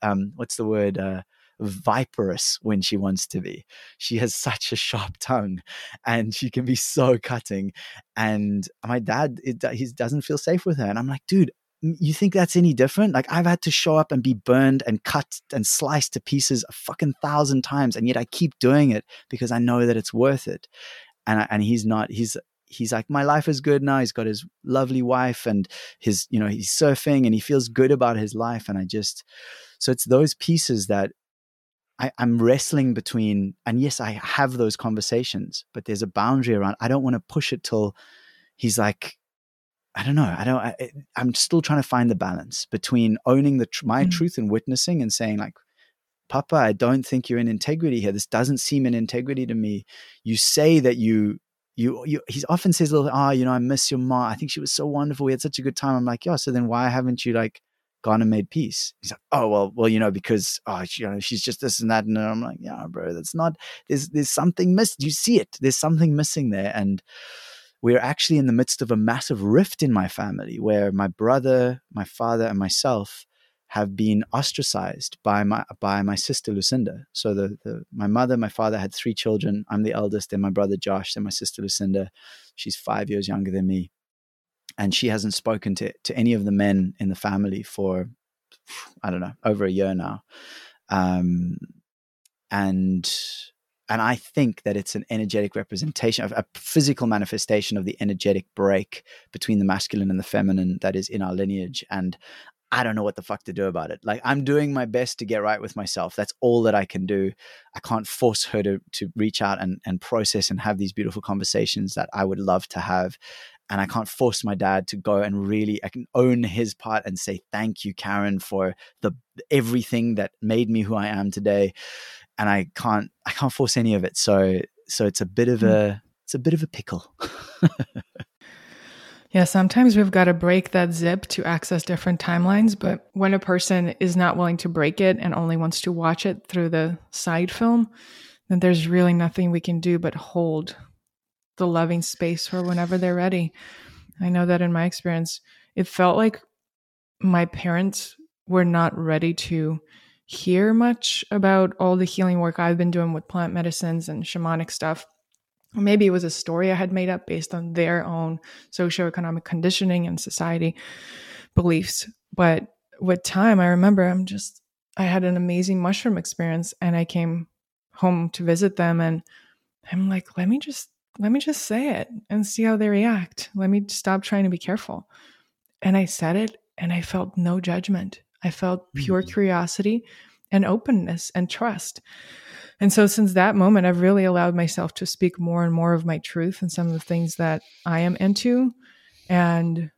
um, what's the word? Uh, viperous when she wants to be. She has such a sharp tongue and she can be so cutting. And my dad, it, he doesn't feel safe with her. And I'm like, dude, you think that's any different? Like I've had to show up and be burned and cut and sliced to pieces a fucking thousand times, and yet I keep doing it because I know that it's worth it. And and he's not. He's he's like my life is good now. He's got his lovely wife and his you know he's surfing and he feels good about his life. And I just so it's those pieces that I, I'm wrestling between. And yes, I have those conversations, but there's a boundary around. I don't want to push it till he's like I don't know. I don't. I, am still trying to find the balance between owning the tr- my mm. truth and witnessing and saying like, Papa, I don't think you're in integrity here. This doesn't seem in integrity to me. You say that you you you. He often says, little, "Ah, oh, you know, I miss your mom. I think she was so wonderful. We had such a good time." I'm like, "Yeah." So then why haven't you like gone and made peace? He's like, "Oh well, well, you know, because oh, you know, she's just this and that." And I'm like, "Yeah, bro, that's not. There's there's something missed. You see it. There's something missing there." And we're actually in the midst of a massive rift in my family where my brother, my father, and myself have been ostracized by my by my sister Lucinda. So the, the my mother, my father had three children. I'm the eldest, and my brother Josh, and my sister Lucinda. She's five years younger than me, and she hasn't spoken to to any of the men in the family for I don't know over a year now. Um, and and I think that it's an energetic representation of a physical manifestation of the energetic break between the masculine and the feminine that is in our lineage. And I don't know what the fuck to do about it. Like I'm doing my best to get right with myself. That's all that I can do. I can't force her to to reach out and and process and have these beautiful conversations that I would love to have. And I can't force my dad to go and really I can own his part and say thank you, Karen, for the everything that made me who I am today and I can't I can't force any of it. So so it's a bit of hmm. a it's a bit of a pickle. (laughs) yeah, sometimes we've got to break that zip to access different timelines, but when a person is not willing to break it and only wants to watch it through the side film, then there's really nothing we can do but hold the loving space for whenever they're ready. I know that in my experience, it felt like my parents were not ready to hear much about all the healing work I've been doing with plant medicines and shamanic stuff. Maybe it was a story I had made up based on their own socioeconomic conditioning and society beliefs. But with time, I remember I'm just, I had an amazing mushroom experience and I came home to visit them and I'm like, let me just, let me just say it and see how they react. Let me stop trying to be careful. And I said it and I felt no judgment. I felt pure mm-hmm. curiosity and openness and trust. And so, since that moment, I've really allowed myself to speak more and more of my truth and some of the things that I am into. And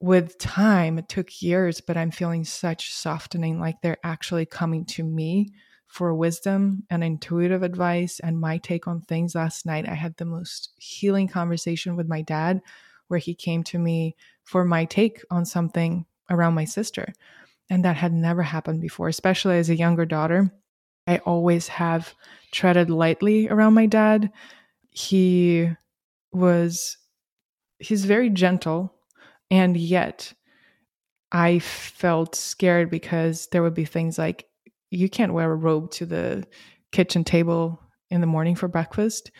with time, it took years, but I'm feeling such softening like they're actually coming to me for wisdom and intuitive advice and my take on things. Last night, I had the most healing conversation with my dad where he came to me for my take on something around my sister. And that had never happened before, especially as a younger daughter. I always have treaded lightly around my dad. He was, he's very gentle. And yet I felt scared because there would be things like, you can't wear a robe to the kitchen table in the morning for breakfast.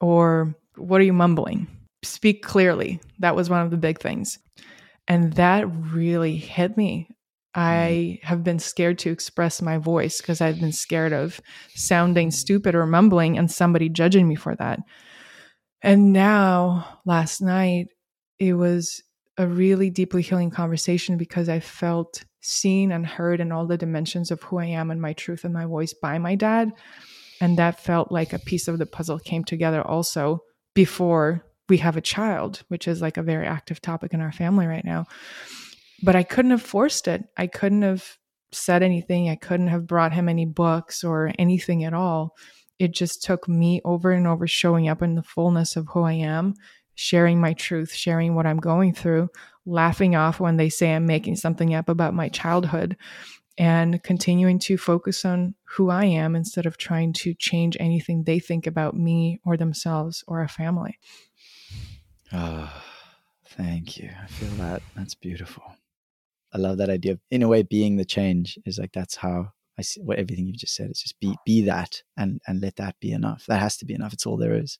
Or what are you mumbling? Speak clearly. That was one of the big things. And that really hit me. I mm-hmm. have been scared to express my voice because I've been scared of sounding stupid or mumbling and somebody judging me for that. And now, last night, it was a really deeply healing conversation because I felt seen and heard in all the dimensions of who I am and my truth and my voice by my dad. And that felt like a piece of the puzzle came together also before we have a child, which is like a very active topic in our family right now but I couldn't have forced it. I couldn't have said anything. I couldn't have brought him any books or anything at all. It just took me over and over showing up in the fullness of who I am, sharing my truth, sharing what I'm going through, laughing off when they say I'm making something up about my childhood, and continuing to focus on who I am instead of trying to change anything they think about me or themselves or a family. Oh, thank you. I feel that. That's beautiful. I love that idea of, in a way, being the change is like that's how I see what everything you've just said. It's just be be that and and let that be enough. That has to be enough. It's all there is.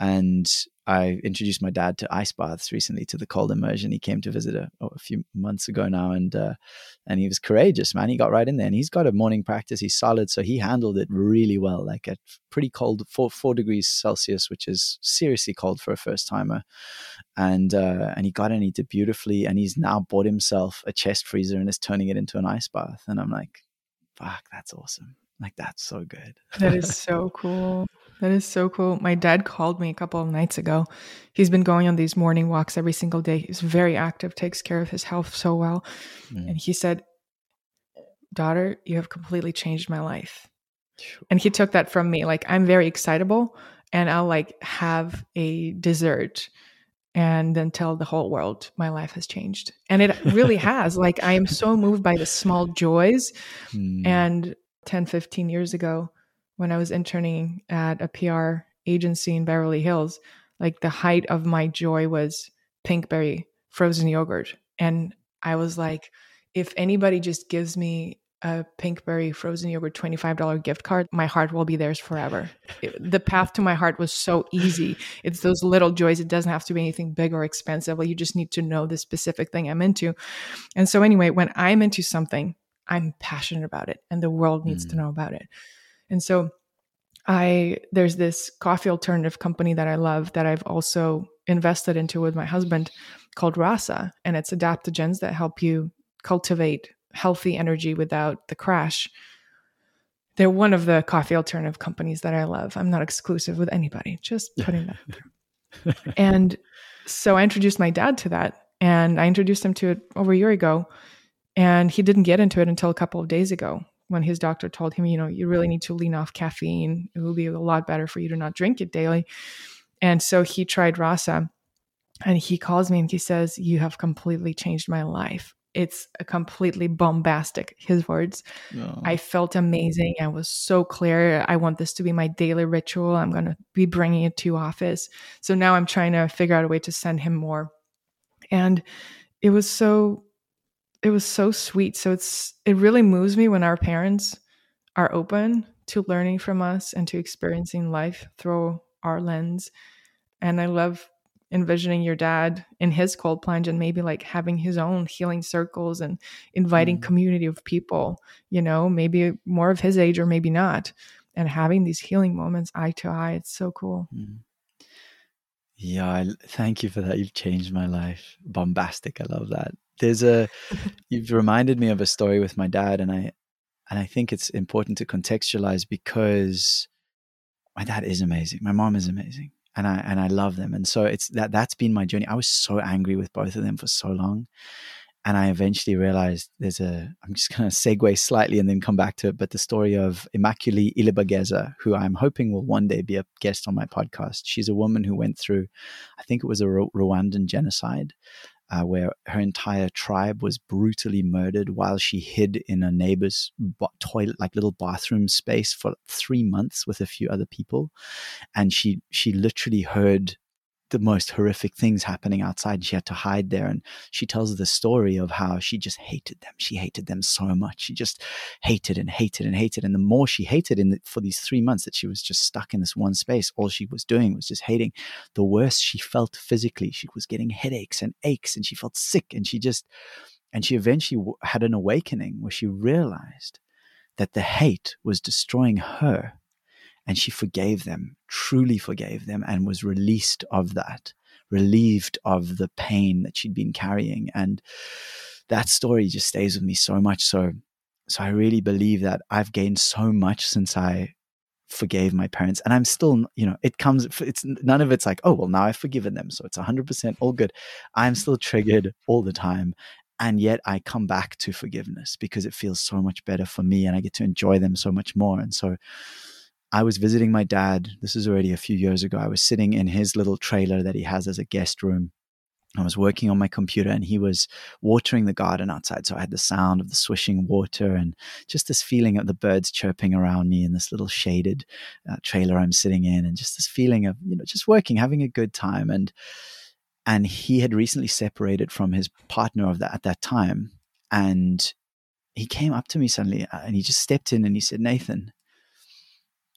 And I introduced my dad to ice baths recently to the cold immersion. He came to visit a, a few months ago now, and uh, and he was courageous, man. He got right in there, and he's got a morning practice. He's solid, so he handled it really well. Like at pretty cold, four four degrees Celsius, which is seriously cold for a first timer. And uh, and he got in, he did beautifully, and he's now bought himself a chest freezer and is turning it into an ice bath. And I'm like, fuck, that's awesome. Like that's so good. that is (laughs) so cool. That is so cool. My dad called me a couple of nights ago. He's been going on these morning walks every single day. He's very active, takes care of his health so well. Mm. And he said, Daughter, you have completely changed my life. And he took that from me. Like, I'm very excitable and I'll like have a dessert and then tell the whole world my life has changed. And it really (laughs) has. Like, I am so moved by the small joys. Mm. And 10, 15 years ago, when I was interning at a PR agency in Beverly Hills, like the height of my joy was Pinkberry frozen yogurt. And I was like, if anybody just gives me a Pinkberry frozen yogurt $25 gift card, my heart will be theirs forever. It, the path to my heart was so easy. It's those little joys. It doesn't have to be anything big or expensive. Well, you just need to know the specific thing I'm into. And so, anyway, when I'm into something, I'm passionate about it and the world needs mm. to know about it. And so I there's this coffee alternative company that I love that I've also invested into with my husband called Rasa and it's adaptogens that help you cultivate healthy energy without the crash. They're one of the coffee alternative companies that I love. I'm not exclusive with anybody, just putting that. (laughs) and so I introduced my dad to that and I introduced him to it over a year ago and he didn't get into it until a couple of days ago when his doctor told him, you know, you really need to lean off caffeine. It will be a lot better for you to not drink it daily. And so he tried Rasa and he calls me and he says, You have completely changed my life. It's a completely bombastic, his words. Oh. I felt amazing. I was so clear. I want this to be my daily ritual. I'm going to be bringing it to office. So now I'm trying to figure out a way to send him more. And it was so it was so sweet. So it's it really moves me when our parents are open to learning from us and to experiencing life through our lens. And I love envisioning your dad in his cold plunge and maybe like having his own healing circles and inviting mm. community of people, you know, maybe more of his age or maybe not. And having these healing moments eye to eye. It's so cool. Mm. Yeah, I, thank you for that. You've changed my life. Bombastic. I love that there's a (laughs) you've reminded me of a story with my dad and i and i think it's important to contextualize because my dad is amazing my mom is amazing and i and i love them. And so it's that that's been my journey. I was so angry with both of them for so long. And i eventually realized there's a i'm just going to segue slightly and then come back to it but the story of immaculée Ilibagiza who i'm hoping will one day be a guest on my podcast. She's a woman who went through i think it was a rwandan genocide uh, where her entire tribe was brutally murdered while she hid in a neighbor's toilet, like little bathroom space, for three months with a few other people, and she she literally heard the most horrific things happening outside. And She had to hide there. And she tells the story of how she just hated them. She hated them so much. She just hated and hated and hated. And the more she hated in the, for these three months that she was just stuck in this one space, all she was doing was just hating, the worse she felt physically. She was getting headaches and aches and she felt sick. And she just, and she eventually had an awakening where she realized that the hate was destroying her and she forgave them, truly forgave them, and was released of that, relieved of the pain that she'd been carrying. And that story just stays with me so much. So, so I really believe that I've gained so much since I forgave my parents and i'm still you know it comes it's none of it's like oh well now i've forgiven them so it's 100% all good i'm still triggered all the time and yet i come back to forgiveness because it feels so much better for me and i get to enjoy them so much more and so I was visiting my dad. This is already a few years ago. I was sitting in his little trailer that he has as a guest room. I was working on my computer and he was watering the garden outside. So I had the sound of the swishing water and just this feeling of the birds chirping around me in this little shaded uh, trailer I'm sitting in and just this feeling of, you know, just working, having a good time. And, and he had recently separated from his partner of that at that time. And he came up to me suddenly uh, and he just stepped in and he said, Nathan,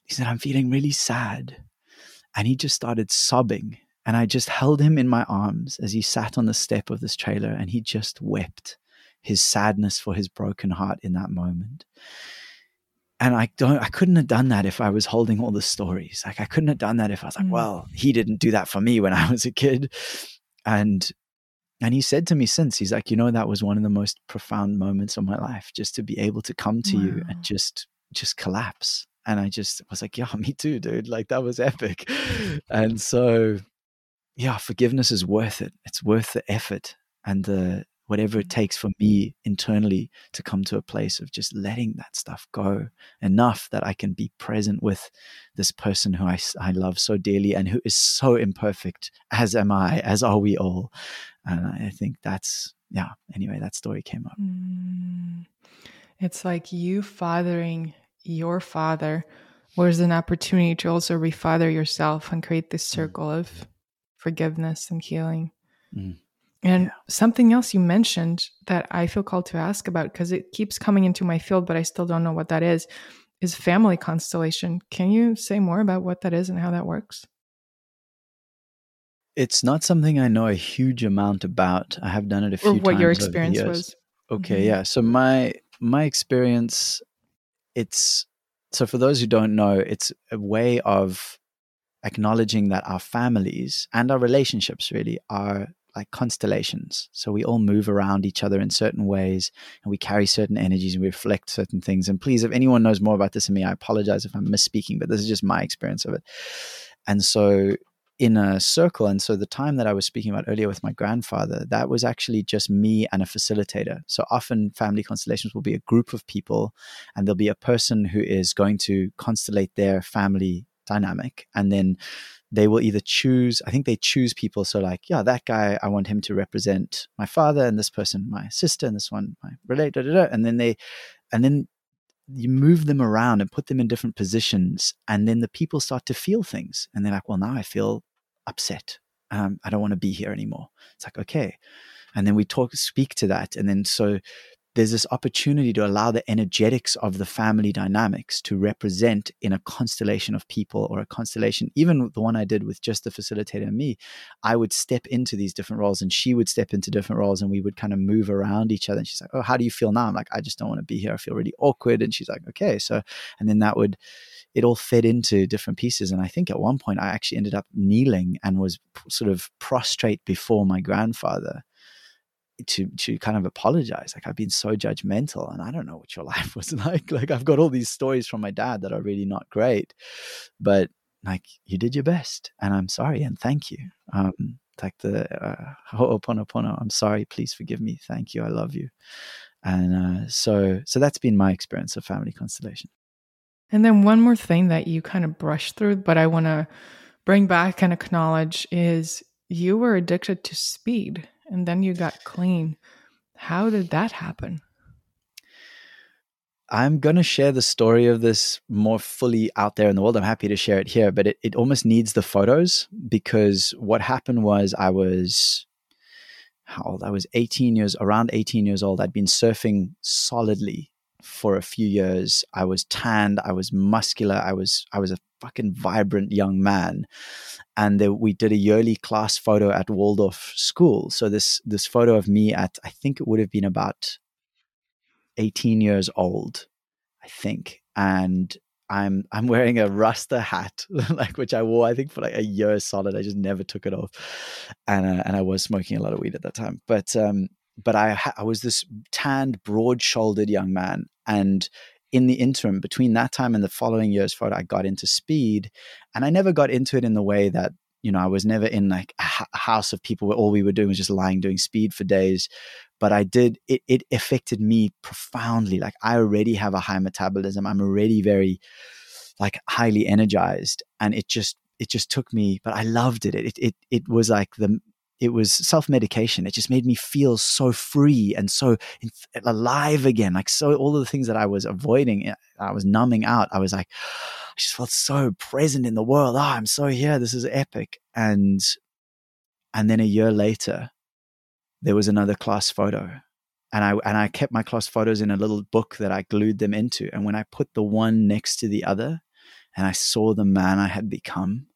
he said, I'm feeling really sad. And he just started sobbing. And I just held him in my arms as he sat on the step of this trailer and he just wept his sadness for his broken heart in that moment. And I don't, I couldn't have done that if I was holding all the stories. Like I couldn't have done that if I was like, mm. well, he didn't do that for me when I was a kid. And and he said to me since, he's like, you know, that was one of the most profound moments of my life, just to be able to come to wow. you and just just collapse. And I just was like, yeah, (laughs) me too, dude. Like that was epic. (laughs) and so yeah, forgiveness is worth it. It's worth the effort and the whatever it takes for me internally to come to a place of just letting that stuff go enough that I can be present with this person who I, I love so dearly and who is so imperfect, as am I, as are we all. And I think that's, yeah, anyway, that story came up. Mm. It's like you fathering your father was an opportunity to also refather yourself and create this mm. circle of forgiveness and healing. Mm. And yeah. something else you mentioned that I feel called to ask about because it keeps coming into my field, but I still don't know what that is, is family constellation. Can you say more about what that is and how that works? It's not something I know a huge amount about. I have done it a few or what times your experience was. Okay, mm-hmm. yeah. So my my experience, it's so for those who don't know, it's a way of acknowledging that our families and our relationships really are like constellations. So we all move around each other in certain ways and we carry certain energies and we reflect certain things. And please, if anyone knows more about this than me, I apologize if I'm misspeaking, but this is just my experience of it. And so in a circle. And so the time that I was speaking about earlier with my grandfather, that was actually just me and a facilitator. So often family constellations will be a group of people and there'll be a person who is going to constellate their family dynamic. And then they will either choose i think they choose people so like yeah that guy i want him to represent my father and this person my sister and this one my related and then they and then you move them around and put them in different positions and then the people start to feel things and they're like well now i feel upset um, i don't want to be here anymore it's like okay and then we talk speak to that and then so there's this opportunity to allow the energetics of the family dynamics to represent in a constellation of people or a constellation, even the one I did with just the facilitator and me, I would step into these different roles and she would step into different roles and we would kind of move around each other. And she's like, Oh, how do you feel now? I'm like, I just don't want to be here. I feel really awkward. And she's like, Okay. So, and then that would, it all fed into different pieces. And I think at one point I actually ended up kneeling and was sort of prostrate before my grandfather to to kind of apologize. Like i've been so judgmental and i don't know what your (laughs) life was like. Like i've got all these stories from my dad that are really not great but like you did your best and i'm sorry and thank you. Um like the uh, ho'oponopono i'm sorry please forgive me thank you i love you. And uh, so so that's been my experience of family constellation and then one more thing that you kind of brushed through but i want to bring back and acknowledge is you were addicted to speed and then you got clean. How did that happen? I'm going to share the story of this more fully out there in the world. I'm happy to share it here, but it, it almost needs the photos because what happened was I was, how old? I was 18 years, around 18 years old. I'd been surfing solidly for a few years. I was tanned. I was muscular. I was, I was a fucking vibrant young man and we did a yearly class photo at Waldorf School. So this this photo of me at I think it would have been about 18 years old, I think, and I'm I'm wearing a Rasta hat, (laughs) like which I wore I think for like a year solid. I just never took it off, and uh, and I was smoking a lot of weed at that time. But um, but I ha- I was this tanned, broad shouldered young man, and in the interim between that time and the following year's photo, I got into speed, and I never got into it in the way that you know I was never in like a, a house of people where all we were doing was just lying doing speed for days. But I did it. It affected me profoundly. Like I already have a high metabolism. I'm already very like highly energized, and it just it just took me. But I loved it. It it it was like the it was self medication. It just made me feel so free and so alive again. Like, so all of the things that I was avoiding, eh, I was numbing out. I was like, I just felt so present in the world. Oh, I'm so here. This is epic. And, and then a year later, there was another class photo. and I and I kept my class photos in a little book that I glued them into. And when I put the one next to the other, and I saw the man I had become,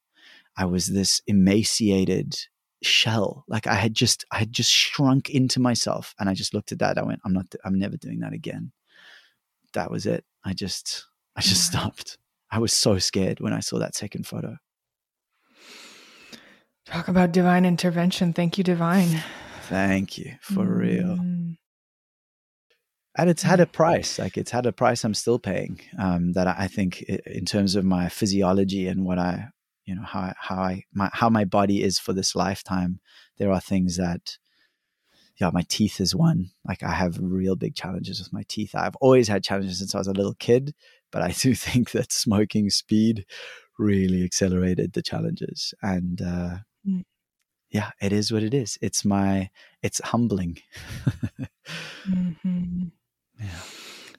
I was this emaciated shell. Like I had just I had just shrunk into myself, and I just looked at that. I went, I'm not. I'm never doing that again. That was it. I just I just stopped. I was so scared when I saw that second photo. Talk about divine intervention. Thank you, divine. Thank you for mm. real and it's had a price like it's had a price i'm still paying um, that i think in terms of my physiology and what i you know how, how i my, how my body is for this lifetime there are things that yeah my teeth is one like i have real big challenges with my teeth i've always had challenges since i was a little kid but i (laughs) do think that smoking speed really accelerated the challenges and uh, mm. yeah it is what it is it's my it's humbling mm-hmm. (laughs) Yeah.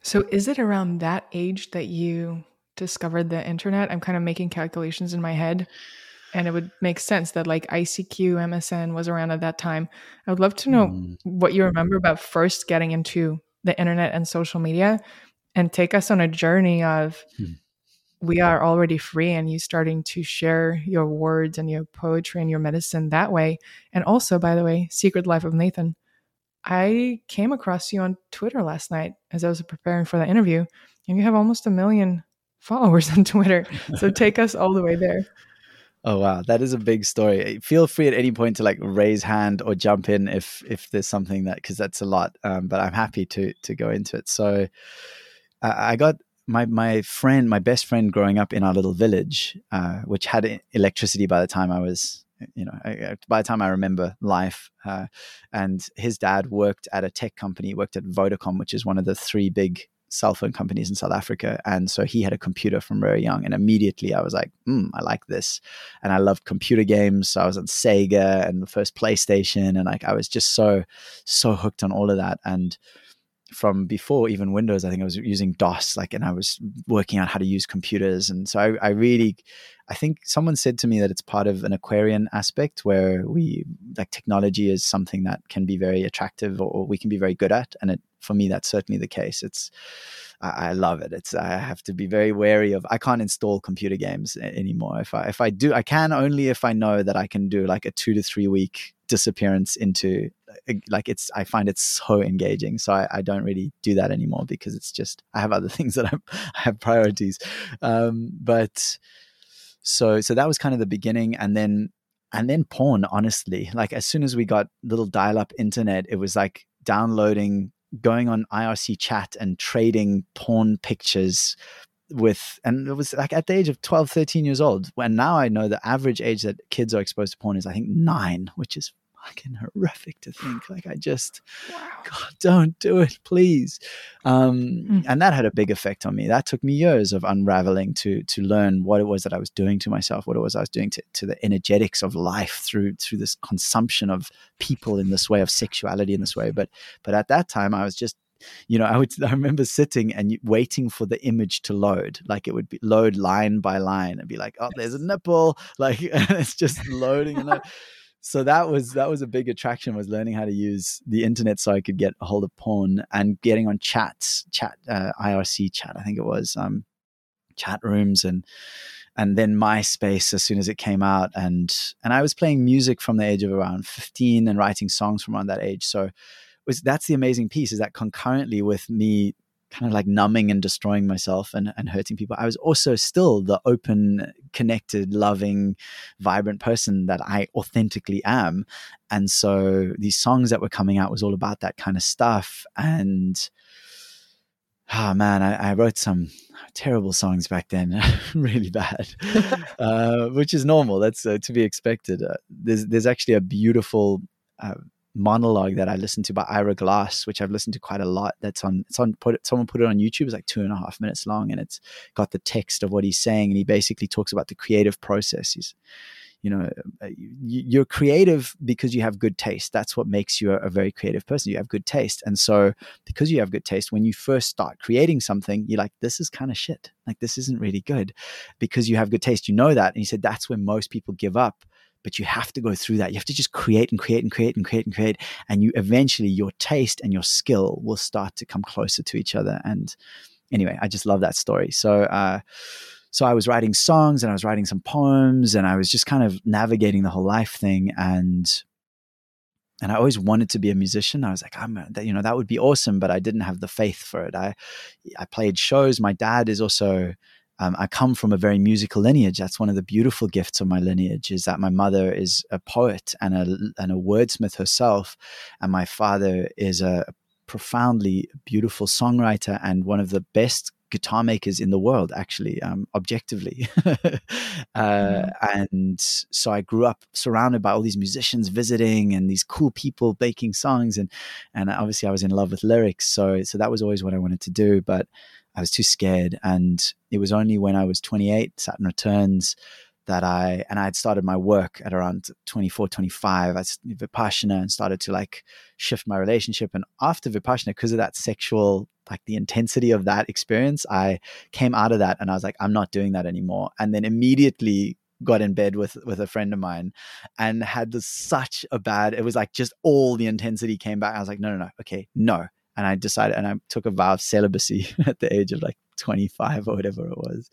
So is it around that age that you discovered the internet? I'm kind of making calculations in my head. And it would make sense that like ICQ, MSN was around at that time. I would love to know mm. what you remember about first getting into the internet and social media and take us on a journey of hmm. we are already free and you starting to share your words and your poetry and your medicine that way. And also, by the way, Secret Life of Nathan I came across you on Twitter last night as I was preparing for the interview, and you have almost a million followers (laughs) on Twitter. So take us all the way there. Oh wow, that is a big story. Feel free at any point to like raise hand or jump in if if there's something that because that's a lot. Um, but I'm happy to to go into it. So uh, I got my my friend, my best friend, growing up in our little village, uh, which had electricity by the time I was you know, I, by the time I remember life, uh, and his dad worked at a tech company, worked at Vodacom, which is one of the three big cell phone companies in South Africa. And so he had a computer from very young. And immediately I was like, mm, I like this. And I loved computer games. So I was on Sega and the first PlayStation. And like I was just so, so hooked on all of that. And from before even Windows, I think I was using DOS, like, and I was working out how to use computers. And so I, I really, I think someone said to me that it's part of an Aquarian aspect where we like technology is something that can be very attractive or, we can be very good at. And it, for me, that's certainly the case. It's, I, I, love it. It's, I have to be very wary of, I can't install computer games anymore. If I, if I do, I can only if I know that I can do like a two to three week disappearance into like it's i find it so engaging so I, I, don't really do that anymore because it's just i have other (laughs) things that I'm, i have priorities um, but so so that was kind of the beginning and then and then porn honestly. Like as soon as we got little dial-up internet it was like downloading going on irc chat and trading porn pictures with and it was like at the age of 12 13 years old. When now i know the average age that kids are exposed to porn is i think nine which is fucking horrific to think. (sighs) Like, I just, wow. God, don't do it, please. Um, mm. And that had a big effect on me. That took me years of unraveling to to learn what it was that I was doing to myself, what it was I was doing to, to the energetics of life through through this consumption of people in this way, of sexuality in this way. But but at that time, I was just you know, I would (laughs) I remember sitting and waiting for the image to load. Like it would be load line by line and be like, oh, there's a nipple. Like (laughs) it's just loading and (laughs) so that was that was a big attraction was learning how to use the internet so I could get a hold of porn and getting on chats, chat uh, IRC chat, I think it was, um, chat rooms and and then MySpace as soon as it came out and and I was playing music from the age of around 15 and writing songs from around that age. So was that's the amazing piece is that concurrently with me kind of like numbing and destroying myself and, and hurting people. I was also still the open, connected, loving, vibrant person that I authentically am. And so these songs that were coming out was all about that kind of stuff. And oh man, I, I wrote some terrible songs back then, (laughs) really bad, (laughs) uh, which is normal. That's uh, to be expected. Uh, there's there's actually a beautiful uh, monologue that I listened to by Ira Glass, which I've listened to quite a lot. That's on it's on put it, someone put it on YouTube. It's like two and a half minutes long, and it's got the text of what he's saying, and he basically talks about the creative process. He's, you know, uh, you're creative because you have good taste. That's what makes you a, very creative person. You have good taste, and so because you have good taste, when you first start creating something, you're like, this is kind of shit. Like this isn't really good, because you have good taste. You know that, and he said that's when most people give up but you have to go through that. You have to just create and create and create and create and create. And you eventually, your taste and your skill will start to come closer to each other. And anyway, I just love that story. So, uh, so I was writing songs and I was writing some poems and I was just kind of navigating the whole life thing. And and I always wanted to be a musician. I was like, I'm, a, you know, that would be awesome, but I didn't have the faith for it. I, I played shows. My dad is also um, I come from a very musical lineage. That's one of the beautiful gifts of my lineage is that my mother is a poet and a and a wordsmith herself, and my father is a profoundly beautiful songwriter and one of the best guitar makers in the world, actually, um, objectively. (laughs) uh, mm. And so I grew up surrounded by all these musicians visiting and these cool people making songs, and and obviously I was in love with lyrics. So so that was always what I wanted to do, but I was too scared. And it was only when I was 28, Saturn Returns, that I and I had started my work at around 24, 25. I Vipassana and started to like shift my relationship. And after Vipassana, because of that sexual, like the intensity of that experience, I came out of that and I was like, I'm not doing that anymore. And then immediately got in bed with with a friend of mine and had this, such a bad it was like just all the intensity came back i was like no no no okay no and i decided and i took a vow of celibacy (laughs) at the age of like 25 or whatever it was.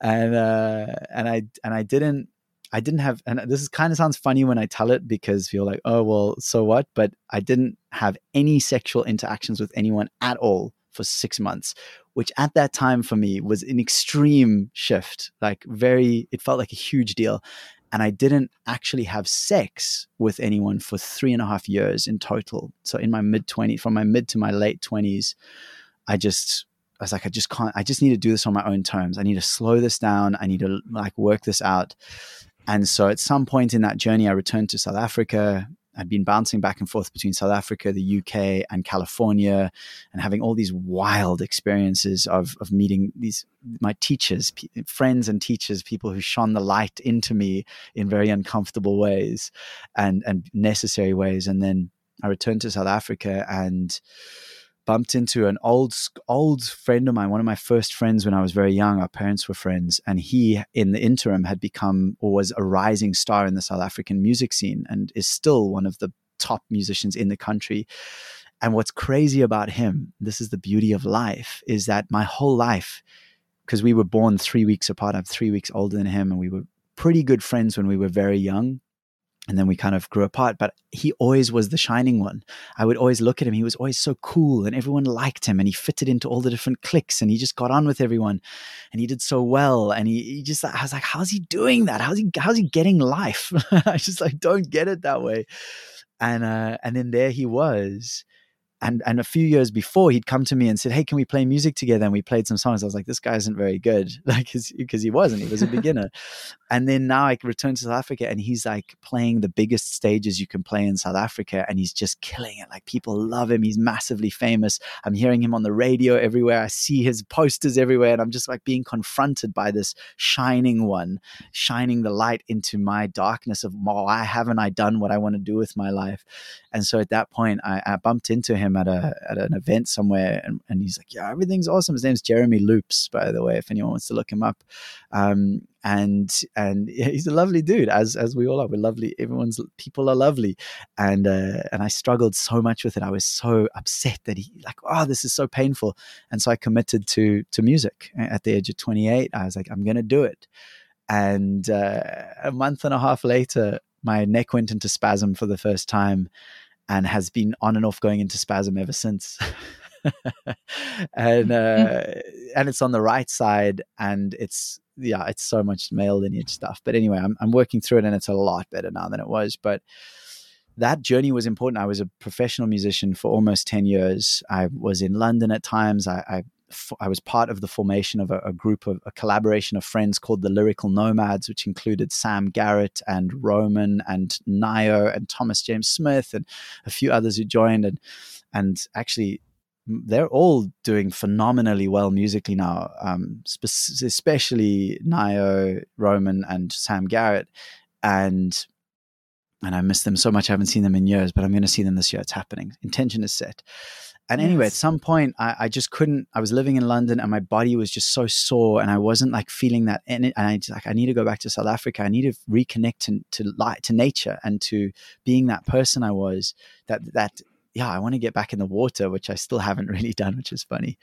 And uh, and I and I didn't I didn't have and this is kind of sounds funny when I tell it because you're like oh well so what? But I didn't have any sexual interactions with anyone at all for six months which at that time for me was an extreme shift like very it felt like a huge deal and I didn't actually have sex with anyone for three and a half years in total so in my mid 20s from my mid to my late 20s I just I was like, I just can't, I just need to do this on my own terms. I need to slow this down. I need to like work this out. And so at some point in that journey, I returned to South Africa. I'd been bouncing back and forth between South Africa, the UK, and California, and having all these wild experiences of, of meeting these my teachers, p- friends, and teachers, people who shone the light into me in very uncomfortable ways and and necessary ways. And then I returned to South Africa and bumped into an old old friend of mine, one of my first friends when I was very young. Our parents were friends, and he, in the interim, had become or was a rising star in the South African music scene, and is still one of the top musicians in the country. And what's crazy about him, this is the beauty of life, is that my whole life, because we were born three weeks apart, I'm three weeks older than him, and we were pretty good friends when we were very young and then we kind of grew apart but he always was the shining one. I would always look at him. He was always so cool and everyone liked him and he fitted into all the different cliques and he just got on with everyone and he did so well and he, he just i was like how's he doing that? How's he how's he getting life? (laughs) I just like don't get it that way. And uh and then there he was and and a few years before he'd come to me and said hey can we play music together? And we played some songs. I was like this guy isn't very good. (laughs) Like because he wasn't. He was a (laughs) beginner. And then now i returned to south africa and he's like playing the biggest stages you can play in south africa and he's just killing it. Like people love him. He's massively famous. I'm hearing him on the radio everywhere. I see his posters everywhere and i'm just like being confronted by this shining one shining the light into my darkness of why haven't i done what i want to do with my life? And so at that point i, I bumped into him him at a at an event somewhere, and, and he's like, "Yeah, everything's awesome." His name's Jeremy Loops, by the way, if anyone wants to look him up. Um, and and (laughs) he's a lovely dude, as as we all are. We're lovely. Everyone's people are lovely, and uh, and I struggled so much with it. I was so upset that he like, oh, this is so painful, and so I committed to to music at the age of 28. I was like, I'm gonna do it, and uh, a month and a half later, my neck went into spasm for the first time and has been on and off going into spasm ever since. (laughs) and uh, and it's on the right side, and it's yeah, it's so much male lineage stuff. But anyway, I'm I'm working through it, and it's a lot better now than it was. But that journey was important. I was a professional musician for almost 10 years. I was in London at times. I, I I was part of the formation of a, a, group of a collaboration of friends called the Lyrical Nomads, which included Sam Garrett and Roman and Nio and Thomas James Smith and a few others who joined. And and actually, they're all doing phenomenally well musically now, um, spe- especially Nio, Roman, and Sam Garrett. And and I miss them so much. I haven't seen them in years, but I'm going to see them this year. It's happening. Intention is set and anyway, yes. at some point, I, I, just couldn't. I was living in London, and my body was just so sore, and I wasn't like feeling that. And I just, like, I need to go back to South Africa. I need to reconnect to to light, to nature, and to being that person I was. That that yeah, I want to get back in the water, which I still haven't (laughs) really done, which is funny.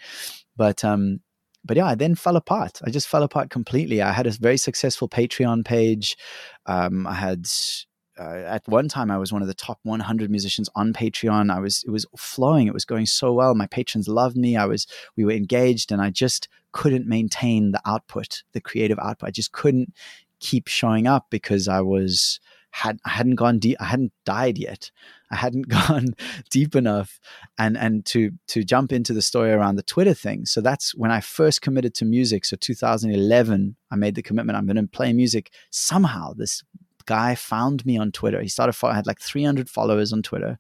But um, but yeah, I then fell apart. I just fell apart completely. I had a very successful Patreon page. Um, I had uh, at one time I was one of the top 100 musicians on Patreon. I was it was flowing. It was going so well. My patrons loved me. I was we were engaged, and I just couldn't maintain the output, the creative output. I just couldn't keep showing up because I was had I hadn't gone deep. I hadn't died yet. I hadn't (laughs) gone deep enough, and and to to jump into the story around the Twitter thing. So that's when I first committed to music. So 2011, I made the commitment. I'm going to play music somehow. This guy found me on Twitter. He started, I had like 300 followers on Twitter.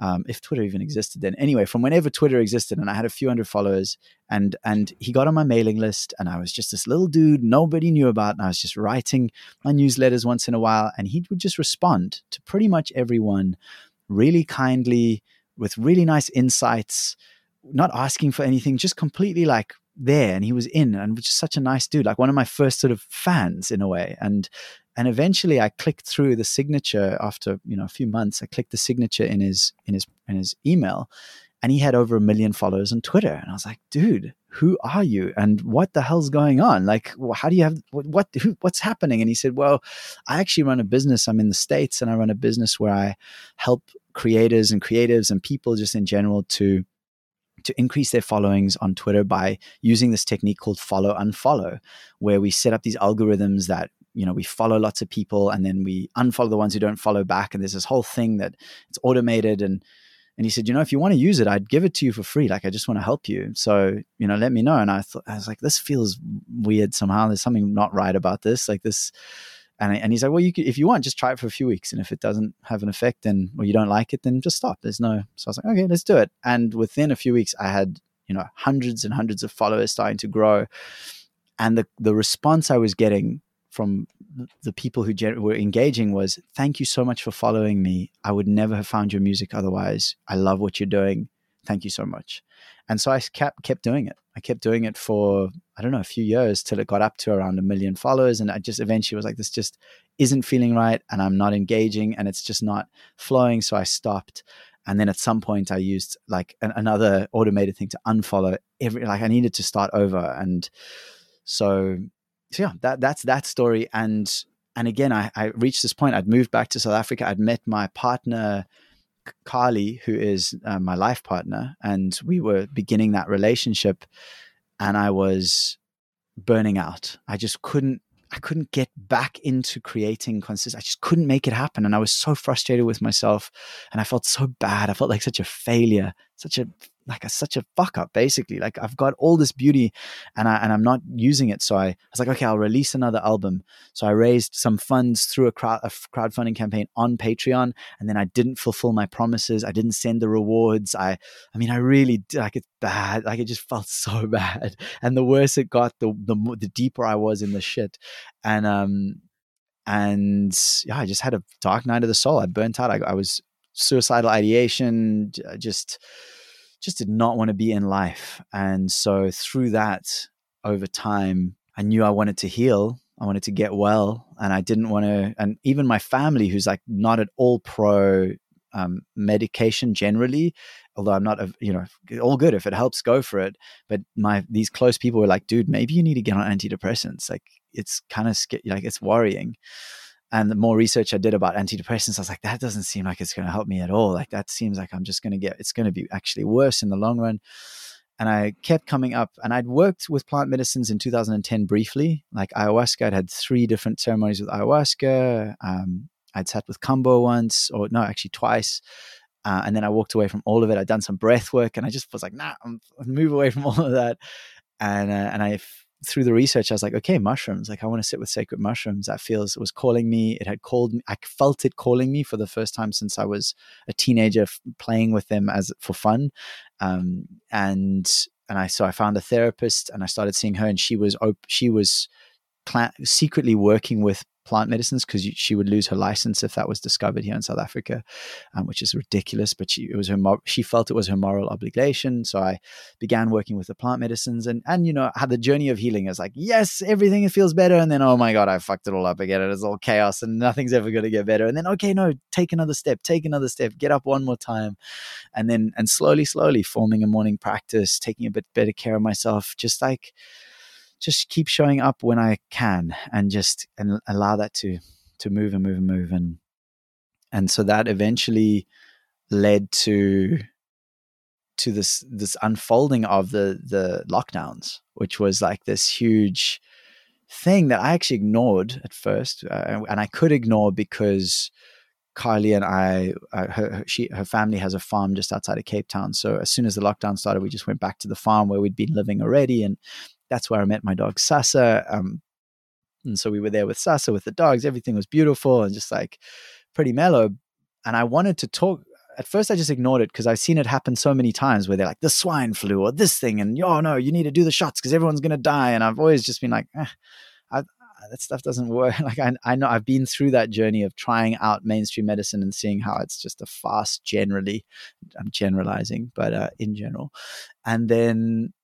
Um, if Twitter even existed then. Anyway, from whenever Twitter existed, and I had a few hundred followers, and and he got on my mailing list, and I was just this little dude nobody knew about, and I was just writing my newsletters once in a while, and he would just respond to pretty much everyone, really kindly, with really nice insights, not asking for anything, just completely like there and he was in and was just such a nice dude like one of my first sort of fans in a way and and eventually I clicked through the signature after you know a few months. I clicked the signature in his in his in his email, and he had over a million followers on Twitter. And I was like, dude, who are you? And what the hell's going on? Like, how do you have what? who, what's happening? And he said, well, I actually run a business. I'm in the states, and I run a business where I help creators and creatives and people just in general to to increase their followings on Twitter by using this technique called follow unfollow, where we set up these algorithms that you know we follow lots of people and then we unfollow the ones who don't follow back. And there's this whole thing that it's automated. And and he said you know if you want to use it i'd give it to you for free. Like i just want to help you. So you know let me know. And i thought i was like this feels weird somehow. There's something not right about this. Like this and, and he's like well you could, if you want just try it for a few weeks. And if it doesn't have an effect then or you don't like it then just stop. There's no so i was like okay let's do it. And within a few weeks i had you know hundreds and hundreds of followers starting to grow. And the the response i was getting from the people who were engaging was thank you so much for following me. I would never have found your music otherwise. I love what you're doing. Thank you so much and so i kept kept doing it i kept doing it for i don't know a few years till it got up to around a million followers and i just eventually was like this just isn't feeling right and i'm not engaging and it's just not flowing so i stopped and then at some point i used like an, another automated thing to unfollow every like i needed to start over and so so yeah, that that's that story. And and again, I, I reached this point. I'd moved back to South Africa. I'd met my partner, Carly, who is uh, my life partner, and we were beginning that relationship. And I was burning out. I just couldn't. I couldn't get back into creating consistent. I just couldn't make it happen, and I was so frustrated with myself, and I felt so bad. I felt like such a failure, such a like a, such a fuck up basically. Like i've got all this beauty and i and i'm not using it. So i, I was like okay i'll release another album. So i raised some funds through a crowd a crowdfunding campaign on patreon and then i didn't fulfill my promises. I didn't send the rewards. I i mean i really like it's bad. Like it just (laughs) felt so bad. And the worse it got the the, the deeper i was in the shit. And um and yeah i just had a dark night of the soul. I burnt out. I, I was suicidal ideation just just did not want to be in life. And so through that, over time, I knew I wanted to heal. I wanted to get well, and I didn't want to. And even my family, who's like not at all pro um, medication generally, although I'm not, a, you know, all good if it helps, go for it. But my these close people were like, dude, maybe you need to get on antidepressants. Like it's kind of like it's worrying and the more research I did about antidepressants, I was like, that doesn't seem like it's going to help me at all. Like that seems like I'm just going to get, it's going to be actually worse in the long run. And I kept coming up, and I'd worked with plant medicines in 2010 briefly, like ayahuasca. I'd had three different ceremonies with ayahuasca. Um, I'd sat with Kambo once, or no, actually twice. Uh, and then I walked away from all of it. I'd done some breath work, and I just was like, nah, I'm, move away from all of that. And uh, and I through the research, I was like, okay, mushrooms. Like, I want to sit with sacred mushrooms. That feels was calling me. It had called me. I felt it calling me for the first time since I was a teenager, f- playing with them as for fun. Um, and and I so I found a therapist, and I started seeing her, and she was op- she was cl- secretly working with plant medicines because she would lose her license if that was discovered here in South Africa, um, which is ridiculous. But she it was her she felt it was her moral obligation. So I began working with the plant medicines and and you know had the journey of healing. Is like yes, everything feels better, and then oh my god, I fucked it all up again. It's all chaos, and nothing's ever going to get better. And then okay, no, take another step, take another step, get up one more time, and then and slowly, slowly forming a morning practice, taking a bit better care of myself, just like just keep showing up when I can and just and allow that to to move and move and move and and so that eventually led to to this this unfolding of the the lockdowns which was like this huge thing that I actually ignored at first uh, and I could ignore because Kylie and I, uh, her, she, her family has a farm just outside of Cape Town. So as soon as the lockdown started, we just went back to the farm where we'd been living already, and that's where I met my dog Sasa. Um, and so we were there with Sasa with the dogs. Everything was beautiful and just like pretty mellow. And I wanted to talk. At first, I just ignored it because I've seen it happen so many times where they're like the swine flu or this thing, and oh no, you need to do the shots because everyone's gonna die. And I've always just been like, eh, I, that stuff doesn't work. (laughs) Like I, I know I've been through that journey of trying out mainstream medicine and seeing how it's just a farce generally. I'm generalizing, but uh, in general, and then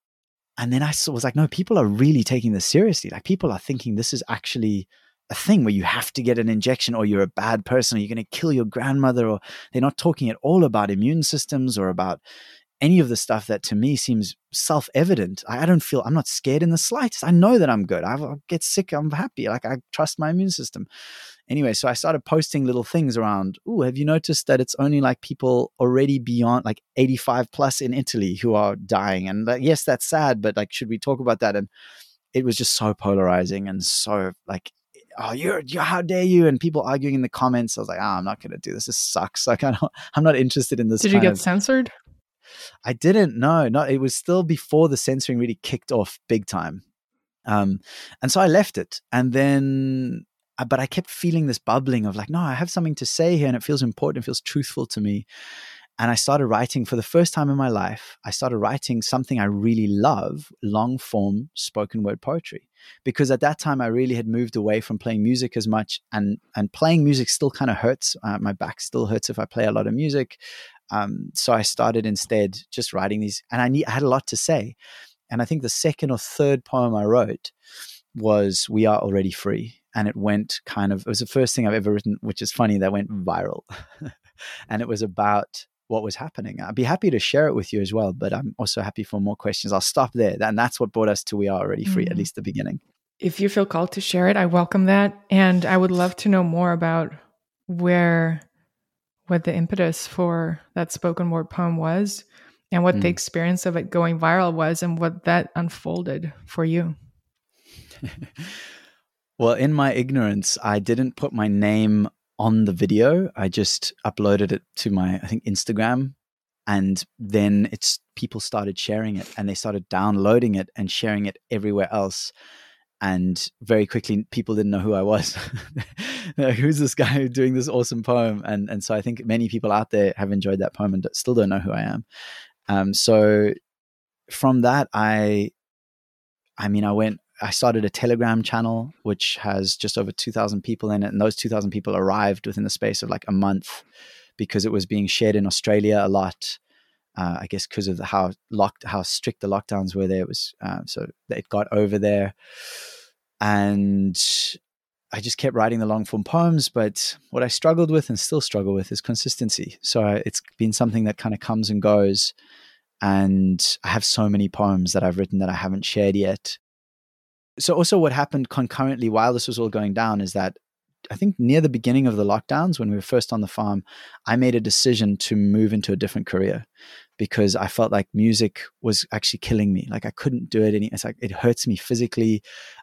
and then I was like, no, people are really taking this seriously. Like people are thinking this is actually a thing where you have to get an injection or you're a bad person or you're going to kill your grandmother or they're not talking at all about immune systems or about any of the stuff that to me seems self-evident. I, I don't feel I'm not scared in the slightest. I know that I'm good. I, I get sick. I'm happy. Like I trust my immune system anyway, so I started posting little things around. Oh, have you noticed that it's only like people already beyond like 85 plus in Italy who are dying? And like, yes, that's sad, but like, should we talk about that? And it was just so polarizing and so like, oh, you're, you're how dare you? And people arguing in the comments. I was like, oh, I'm not going to do this. This sucks. (laughs) Like, I don't, I'm not interested in this. Did you get of, censored? I didn't. know. no. It was still before the censoring really kicked off big time. Um, and so I left it. And then uh, but I kept feeling this bubbling of like, no, I have something to say here and it feels important, it feels truthful to me. And I started writing for the first time in my life. I started writing something I really love long form spoken word poetry. Because at that time, I really had moved away from playing music as much. And, and playing music still kind of hurts. Uh, my back still hurts if I play a lot of music. Um, so I started instead just writing these. And I, need, I had a lot to say. And I think the second or third poem I wrote was We Are Already Free and it went kind of it was the first thing I've ever written, which is funny that went viral, (laughs) and it was about what was happening. I'd be happy to share it with you as well, but I'm also happy for more questions. I'll stop there, and that's what brought us to we are already free, mm-hmm. at least the beginning. If you feel called to share it, I welcome that, and I would love to know more about where what the impetus for that spoken word poem was and what mm. the experience of it going viral was and what that unfolded for you. (laughs) Well, in my ignorance, I didn't put my name on the video. I just uploaded it to my, I think, Instagram. And then it's people started sharing it and they started downloading it and sharing it everywhere else. And very quickly, people didn't know who I was. (laughs) Who's this guy (laughs) doing this awesome poem? And and so I think many people out there have enjoyed that poem and still don't know who I am. Um, so from that, I, I mean, I went I started a Telegram channel which has just over 2,000 people in it. And those 2,000 people arrived within the space of like a month because it was being shared in Australia a lot. Uh, I guess because of how locked, how strict the lockdowns were there. It was uh, so it got over there, and I just kept writing the long form poems. But what I struggled with and still struggle with is consistency. So it's been something that kind of comes and goes. And I have so many poems that I've written that I haven't shared yet so also what happened concurrently while this was all going down is that I think near the beginning of the lockdowns, when we were first on the farm, I made a decision to move into a different career because I felt like music was actually killing me. Like I couldn't do it any. It's like it hurts me physically.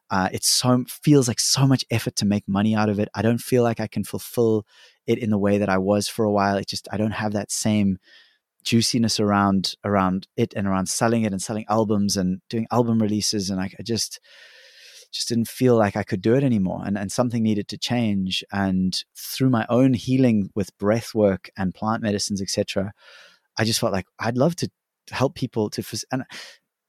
Uh, it's so feels like so much effort to make money out of it. I don't feel like I can fulfill it in the way that I was for a while. It just I don't have that same juiciness around around it and around selling it and selling albums and doing album releases. And I, I just just didn't feel like I could do it anymore and, and something needed to change. And through my own healing with breath work and plant medicines, etc., I just felt like I'd love to help people to and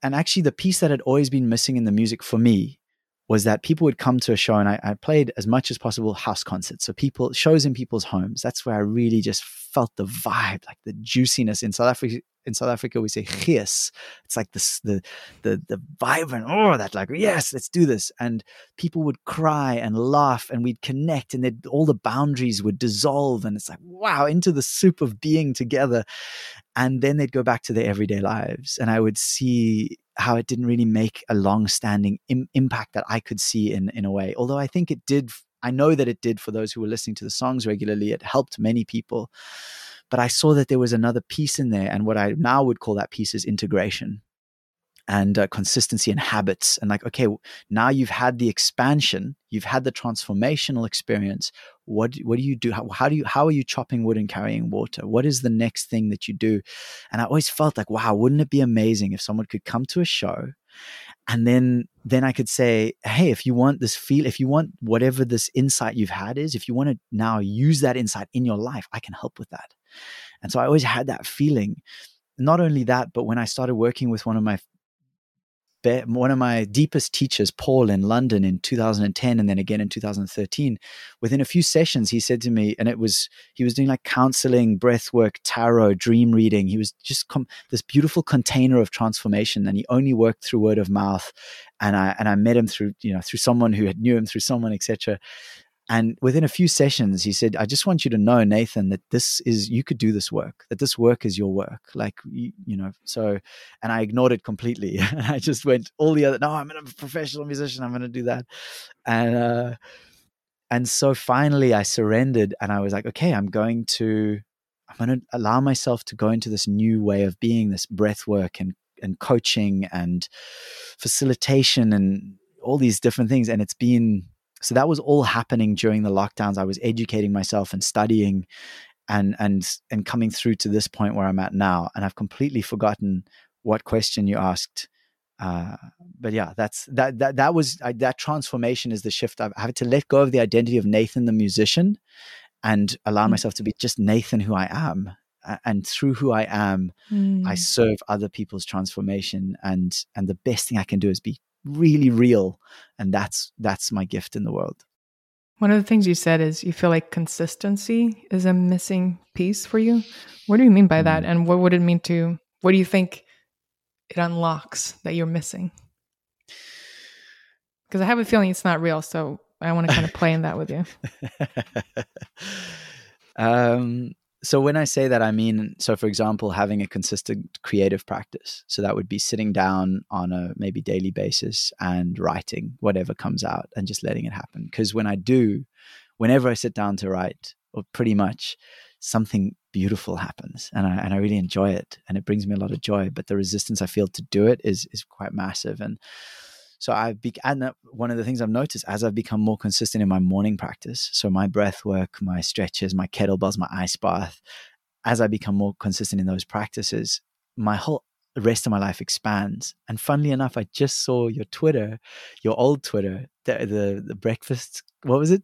and actually the piece that had always been missing in the music for me was that people would come to a show and I, I, played as much as possible house concerts. So people shows in people's homes. That's where I really just felt the vibe, like the juiciness in South Africa. In South Africa, we say chies. It's like this, the the the vibrant, oh, that like yes, let's do this. And people would cry and laugh, and we'd connect, and all the boundaries would dissolve, and it's like wow, into the soup of being together. And then they'd go back to their everyday lives, and I would see how it didn't really make a long-standing Im- impact that I could see in in a way. Although I think it did. I know that it did for those who were listening to the songs regularly. It helped many people, but I saw that there was another piece in there, and what I now would call that piece is integration and uh, consistency and habits and like okay now you've had the expansion you've had the transformational experience what what do you do? How, how do you how are you chopping wood and carrying water? What is the next thing that you do? And i always felt like wow wouldn't it be amazing if someone could come to a show and then then i could say hey if you want this feel if you want whatever this insight you've had is if you want to now use that insight in your life i can help with that and so i always had that feeling not only that but when i started working with one of my one of my deepest teachers, Paul, in London in 2010, and then again in 2013. Within a few sessions, he said to me, and it was he was doing like counseling, breath work, tarot, dream reading. He was just com- this beautiful container of transformation, and he only worked through word of mouth. And I and I met him through you know through someone who had knew him through someone, etc. And within a few sessions, he said, I just want you to know, Nathan, that this is, you could do this work, that this work is your work. Like, you, you know, so, and I ignored it completely. (laughs) I just went all the other, no, I'm a professional musician. I'm going to do that. And, uh, and so finally I surrendered and I was like, okay, I'm going to, I'm going to allow myself to go into this new way of being, this breath work and, and coaching and facilitation and all these different things. And it's been, so that was all happening during the lockdowns i was educating myself and studying and and and coming through to this point where i'm at now and i've completely forgotten what question you asked uh, but yeah that's that that that was I, that transformation is the shift I've, had to let go of the identity of nathan the musician and allow mm. myself to be just nathan who i am and through who i am mm. i serve other people's transformation and and the best thing i can do is be really real and that's that's my gift in the world. One of the things you said is you feel like consistency is a missing piece for you. What do you mean by that mm. and what would it mean to what do you think it unlocks that you're missing? Because i have a feeling it's not real so i want to kind of play in that with you. (laughs) Um so when I say that, I mean, so for example, having a consistent creative practice. So that would be sitting down on a maybe daily basis and writing whatever comes out and just letting it happen. Because when I do, whenever I sit down to write, or pretty much something beautiful happens and I, and I really enjoy it and it brings me a lot of joy. But the resistance I feel to do it is, is quite massive. And so I've be- and one of the things I've noticed as I've become more consistent in my morning practice, so my breath work, my stretches, my kettlebells, my ice bath, as I become more consistent in those practices, my whole rest of my life expands. And funnily enough, I just saw your Twitter, your old Twitter, the the, the breakfast. What was it?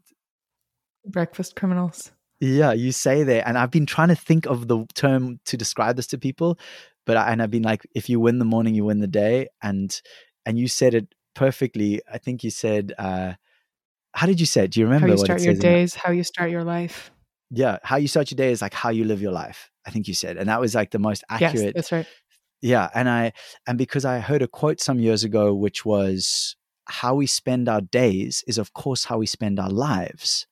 Breakfast criminals. Yeah, you say there, and I've been trying to think of the term to describe this to people, but I, and I've been like, if you win the morning, you win the day, and and you said it perfectly. I think you said, uh, how did you say it? Do you remember? How you start your days, how you start your life. Yeah, how you start your day is like how you live your life. I think you said, and that was like the most accurate. Yes, that's right. Yeah, and I and because I heard a quote some years ago, which was, "How we spend our days is, of course, how we spend our lives."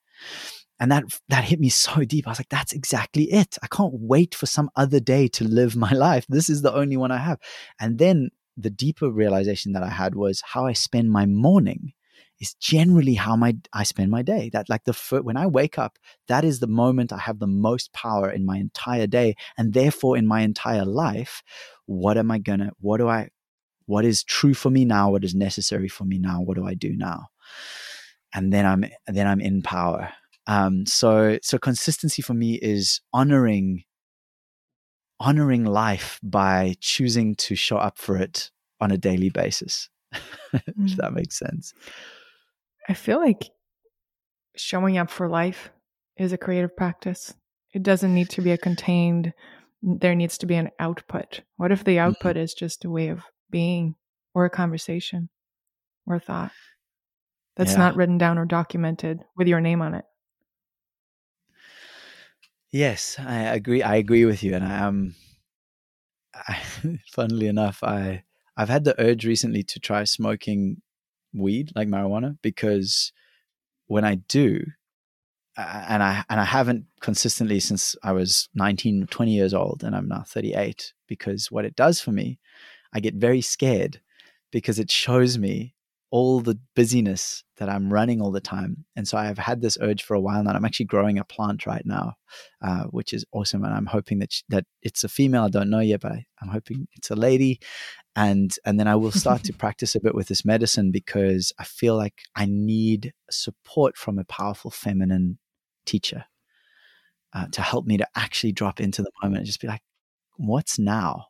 and that that hit me so deep i was like that's exactly it i can't wait for some other day to live my (laughs) life this is the only one i have and then the deeper realization that I had was how I spend my morning is generally how my I spend my day. That like the when I wake up, that is the moment I have the most power in my entire day, and therefore in my entire life. What am I gonna? What do I? What is true for me now? What is necessary for me now? What do I do now? And then I'm then I'm in power. Um, so so consistency for me is honoring honoring life by choosing to show up for it on a daily basis. (laughs) if mm. that makes sense. I feel like showing up for life is a creative practice. It doesn't need to be a contained, there needs to be an output. What if the mm-hmm. output mm-hmm. is just a way of being or a conversation or a thought? that's yeah. not written down or documented with your name on it. Yes, I agree. I agree with you, and I am. Um, (laughs) funnily enough, I I've had the urge recently to try smoking weed, like marijuana, because when I do, and I and I haven't consistently since I was 19, 20 years old, and I'm now 38. Because what it does for me, I get very scared because it shows me all the busyness that I'm running all the time. And so I've had this urge for a while now. I'm actually growing a plant right now, uh, which is awesome. And I'm hoping that she, that it's a female. I don't know yet, but I, I'm hoping it's a lady. And and then I will (laughs) start to practice a bit with this medicine because I feel like I need support from a powerful feminine teacher uh, to help me to actually drop into the moment and just be like, what's now?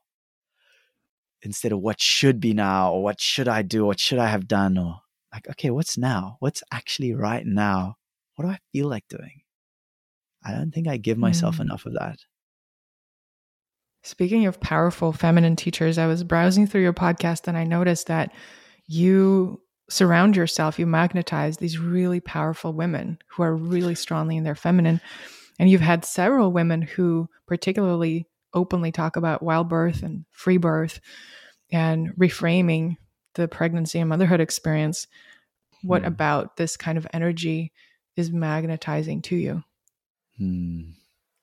Instead of what should be now or what should I do, what should I have done, or like, okay, what's now? What's actually right now? What do I feel like doing? I don't think I give myself mm. enough of that. Speaking of powerful feminine teachers, I was browsing through your podcast and I noticed that you surround yourself, you magnetize these really powerful women who are really strongly in their feminine. And you've had several women who particularly openly talk about wild birth and free birth and reframing the pregnancy and motherhood experience, what mm. about this kind of energy is magnetizing to you? Hmm.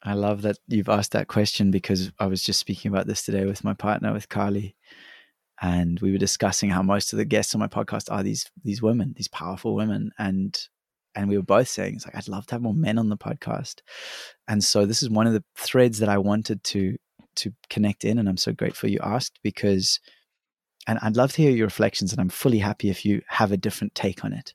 I love that you've asked that question because I was just speaking about this today with my partner, with Carly, and we were discussing how most of the guests on my podcast are these these women, these powerful women, and and we were both saying it's like I'd love to have more men on the podcast, and so this is one of the threads that I wanted to to connect in, and I'm so grateful you asked because and I'd love to hear your reflections, and I'm fully happy if you have a different take on it.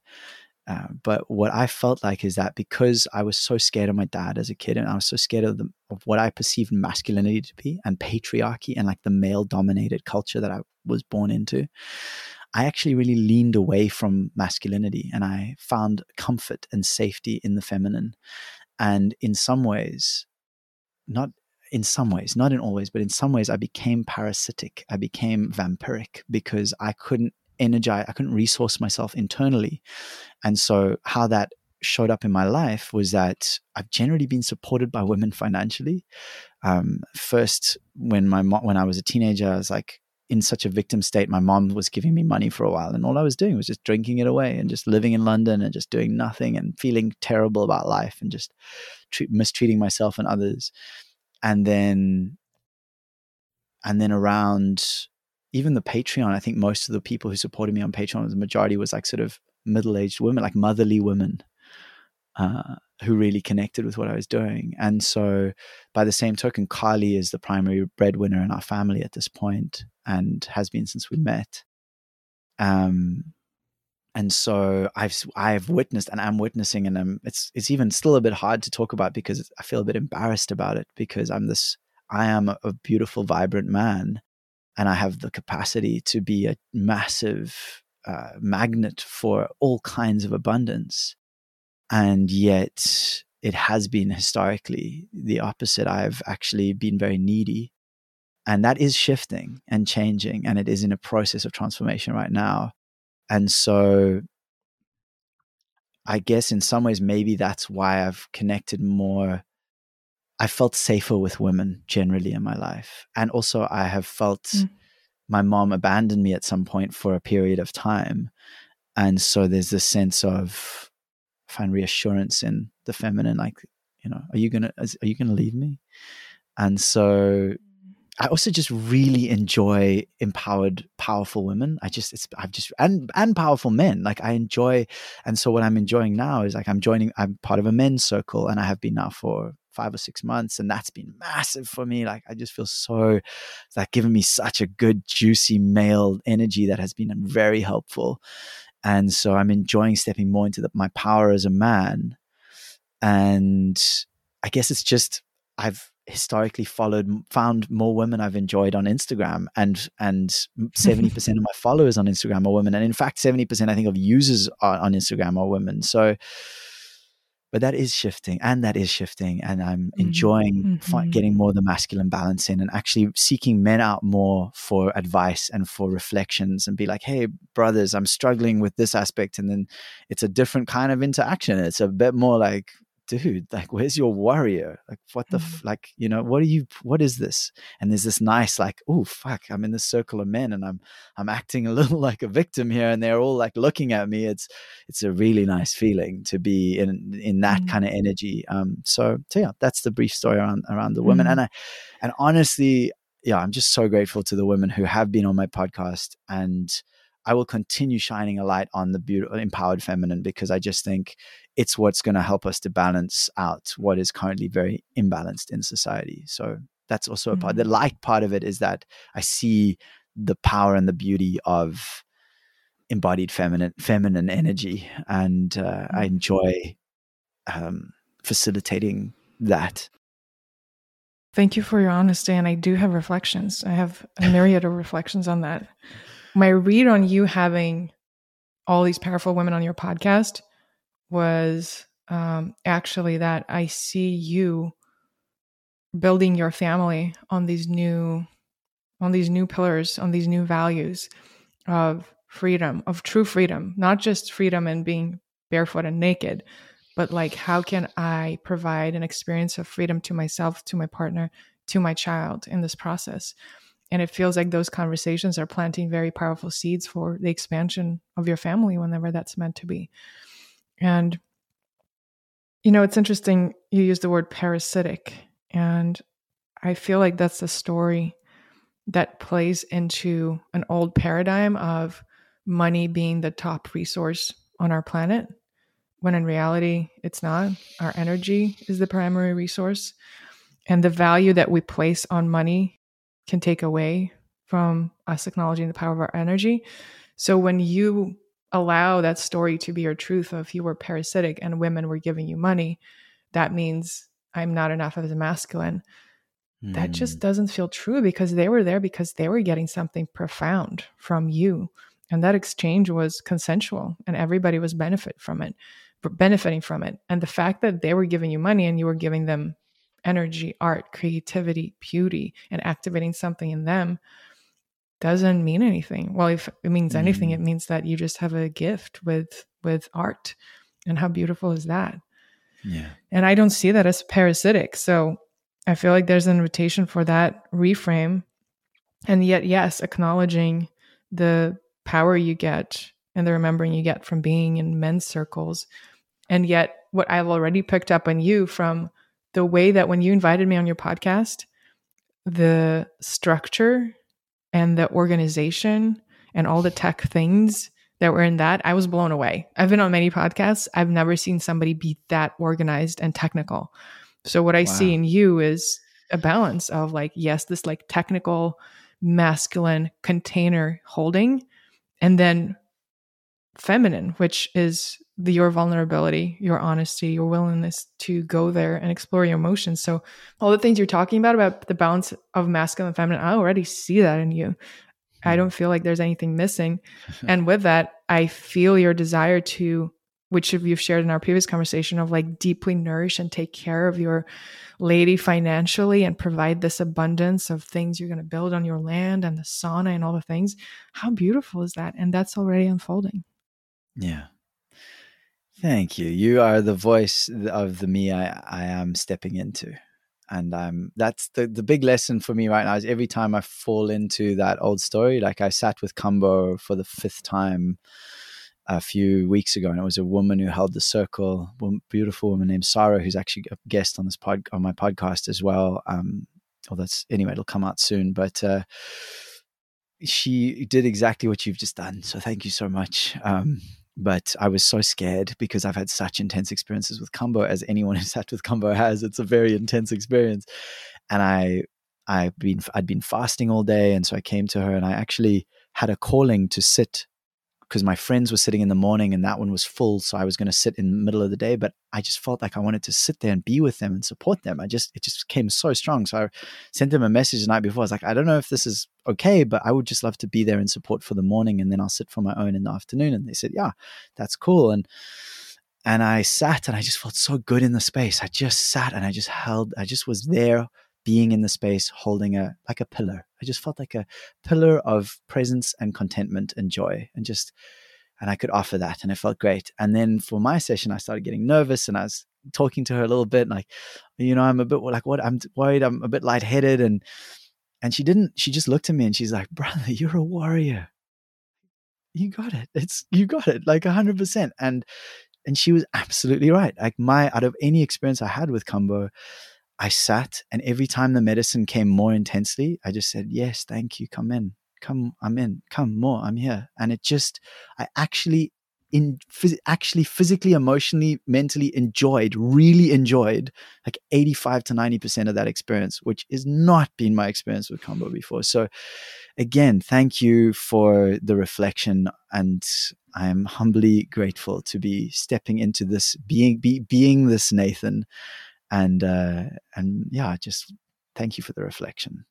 Uh, but what I felt like is that because I was so scared of my dad as a kid, and I was so scared of, the, of what I perceived masculinity to be, and patriarchy, and like the male dominated culture that I was born into, I actually really leaned away from masculinity and I found comfort and safety in the feminine. And in some ways, not in some ways, not in all ways, but in some ways, I became parasitic. I became vampiric because I couldn't energize, I couldn't resource myself internally. And so, how that showed up in my life was that I've generally been supported by women financially. Um, first, when my mom, when I was a teenager, I was like in such a victim state. My mom was giving me money for a while, and all I was doing was just drinking it away and just living in London and just doing nothing and feeling terrible about life and just treat, mistreating myself and others and then and then around even the Patreon, I think most of the people who supported me on Patreon, the majority was like sort of middle aged women, like motherly women, uh, who really connected with what I was doing. And so, by the same token, Carly is the primary breadwinner in our family at this point and has been since we met. Um, and so I've I've witnessed and I'm witnessing and I'm, it's it's even still a bit hard to talk about because I feel a bit embarrassed about it because I'm this I am a, beautiful vibrant man and I have the capacity to be a massive uh, magnet for all kinds of abundance and yet it has been historically the opposite I've actually been very needy and that is shifting and changing and it is in a process of transformation right now and so I guess in some ways, maybe that's why I've connected more. I felt safer with women generally in my life. And also, I have felt mm. my mom abandoned me at some point for a period of time. And so there's this sense of find reassurance in the feminine, like, you know, are you gonna are you gonna leave me? And so I also just really enjoy empowered, powerful women. I just, it's, I've just, and, and powerful men. Like I enjoy, and so what I'm enjoying now is like I'm joining, I'm part of a men's circle and I have been now for five or six months. And that's been massive for me. Like I just feel so, that given me such a good, juicy male energy that has been very helpful. And so I'm enjoying stepping more into the, my power as a man. And I guess it's just, I've, historically followed found more women I've enjoyed on Instagram and and 70% (laughs) of my followers on Instagram are women and in fact 70% I think of users on Instagram are women so but that is shifting and that is shifting and i'm mm-hmm. enjoying mm-hmm. getting more of the masculine balance in and actually seeking men out more for advice and for reflections and be like hey brothers i'm struggling with this aspect and then it's a different kind of interaction it's a bit more like dude, like, where's your warrior? Like, what the, mm-hmm. f- like, you know, what are you, what is this? And there's this nice, like, oh, fuck, I'm in this circle of men and I'm, I'm acting a (laughs) little like a victim here and they're all like looking at me. It's, it's a really nice feeling to be in, in that mm-hmm. kind of energy. Um, so, so yeah, that's the brief story around, around the women. Mm-hmm. And I, and honestly, yeah, I'm just so grateful to the women who have been on my podcast and, I will continue shining a light on the beautiful, empowered feminine because I just think it's what's going to help us to balance out what is currently very imbalanced in society. So that's also mm-hmm. a part. The mm-hmm. light part of it is that I see the power and the beauty of embodied feminine feminine energy, and uh, mm-hmm. I enjoy um, facilitating that. Thank you for your honesty, and I do have reflections. I have a myriad of reflections on that. My read on you having all these powerful women on your podcast was um, actually that I see you building your family on these new on these new pillars on these new values of freedom of true freedom not just freedom and being barefoot and naked but like how can i provide an experience of freedom to myself to my partner to my child in this process and it feels like those conversations are planting very powerful seeds for the expansion of your family whenever that's meant to be and, you know, it's interesting you use the word parasitic. And I feel like that's a story that plays into an old paradigm of money being the top resource on our planet, when in reality, it's not. Our energy is the primary resource. And the value that we place on money can take away from us acknowledging the power of our energy. So when you allow that story to be your truth of you were parasitic and women were giving you money, that means I'm not enough as a masculine. Mm. That just hmm. doesn't feel true because they were there because they were getting something profound from you. And that exchange was consensual and everybody was benefit from it, benefiting from it. And the fact that they were giving you money and you were giving them energy, art, creativity, beauty, and activating something in them doesn't mean anything. Well, if it means anything, mm. it means that you just have a gift with with art. And how beautiful is that? Yeah. And I don't see that as parasitic. So I feel like there's an invitation for that reframe. And yet, yes, acknowledging the power you get and the remembering you get from being in men's circles. And yet, what I've already picked up on you from the way that when you invited me on your podcast, the structure and the organization and all the tech things that were in that, I was blown away. I've been on many podcasts. I've never seen somebody be that organized and technical. So what I wow. see in you is a balance of like, yes, this like technical masculine container holding, and then feminine, which is the, your vulnerability, your honesty, your willingness to go there and explore your emotions. So all the things you're talking about about the balance of masculine and feminine, I already see that in you. I hmm. don't feel like there's anything missing. (laughs) and with that, I feel your desire to which you've shared in our previous conversation of like deeply nourish and take care of your lady financially and provide this abundance of things you're going to build on your land and the sauna and all the things. How beautiful is that? And that's already unfolding. Yeah. Thank you. You are the voice of the me I, I am stepping into. And I'm that's the, the big lesson for me right now is every time I fall into that old story, like I sat with Kambo for the fifth time a few weeks ago, and it was a woman who held the circle, beautiful woman named Sarah, who's actually a guest on this pod on my podcast as well. Um, well, that's anyway, it'll come out soon, but uh, she did exactly what you've just done. So thank you so much. Um, but I was so scared because I've had such intense experiences with Kambo, as anyone (laughs) who's sat with Kambo has. It's a very intense experience, and I, I've been I'd been fasting all day, and so I came to her, and I actually had a calling to sit because my friends were sitting in the morning and that one was full. So I was going to sit in the middle of the day, but I just felt like I wanted to sit there and be with them and support them. I just, it just came so strong. So I sent them a message the night before. I was like, I don't know if this is okay, but I would just love to be there in support for the morning and then I'll sit for my own in the afternoon. And they said, yeah, that's cool. And, and I sat and I just felt so good in the space. I just sat and I just held, I just was there being in the space, holding a, like a pillar. I just felt like a pillar of presence and contentment and joy and just, and I could offer that and it felt great. And then for my session, I started getting nervous and I was talking to her a little bit like, you know, I'm a bit like, what? I'm worried. I'm a bit lightheaded. And, and she didn't, she just looked at me and she's like, brother, (laughs) you're a warrior. You got it. It's, you got it like a hundred percent. And and she was absolutely right. Like my out of any experience I had with Kambo, I sat and every time the medicine came more intensely, I just said, Yes, thank you. Come in. Come, I'm in. Come more. I'm here. And it just I actually in phys- actually physically, emotionally, mentally enjoyed, really enjoyed like 85 to 90% of that experience, which has not been my experience with Kambo before. So again, thank you for the reflection and I am humbly grateful to be stepping into this being be, being this Nathan and uh and yeah, just thank you for the reflection.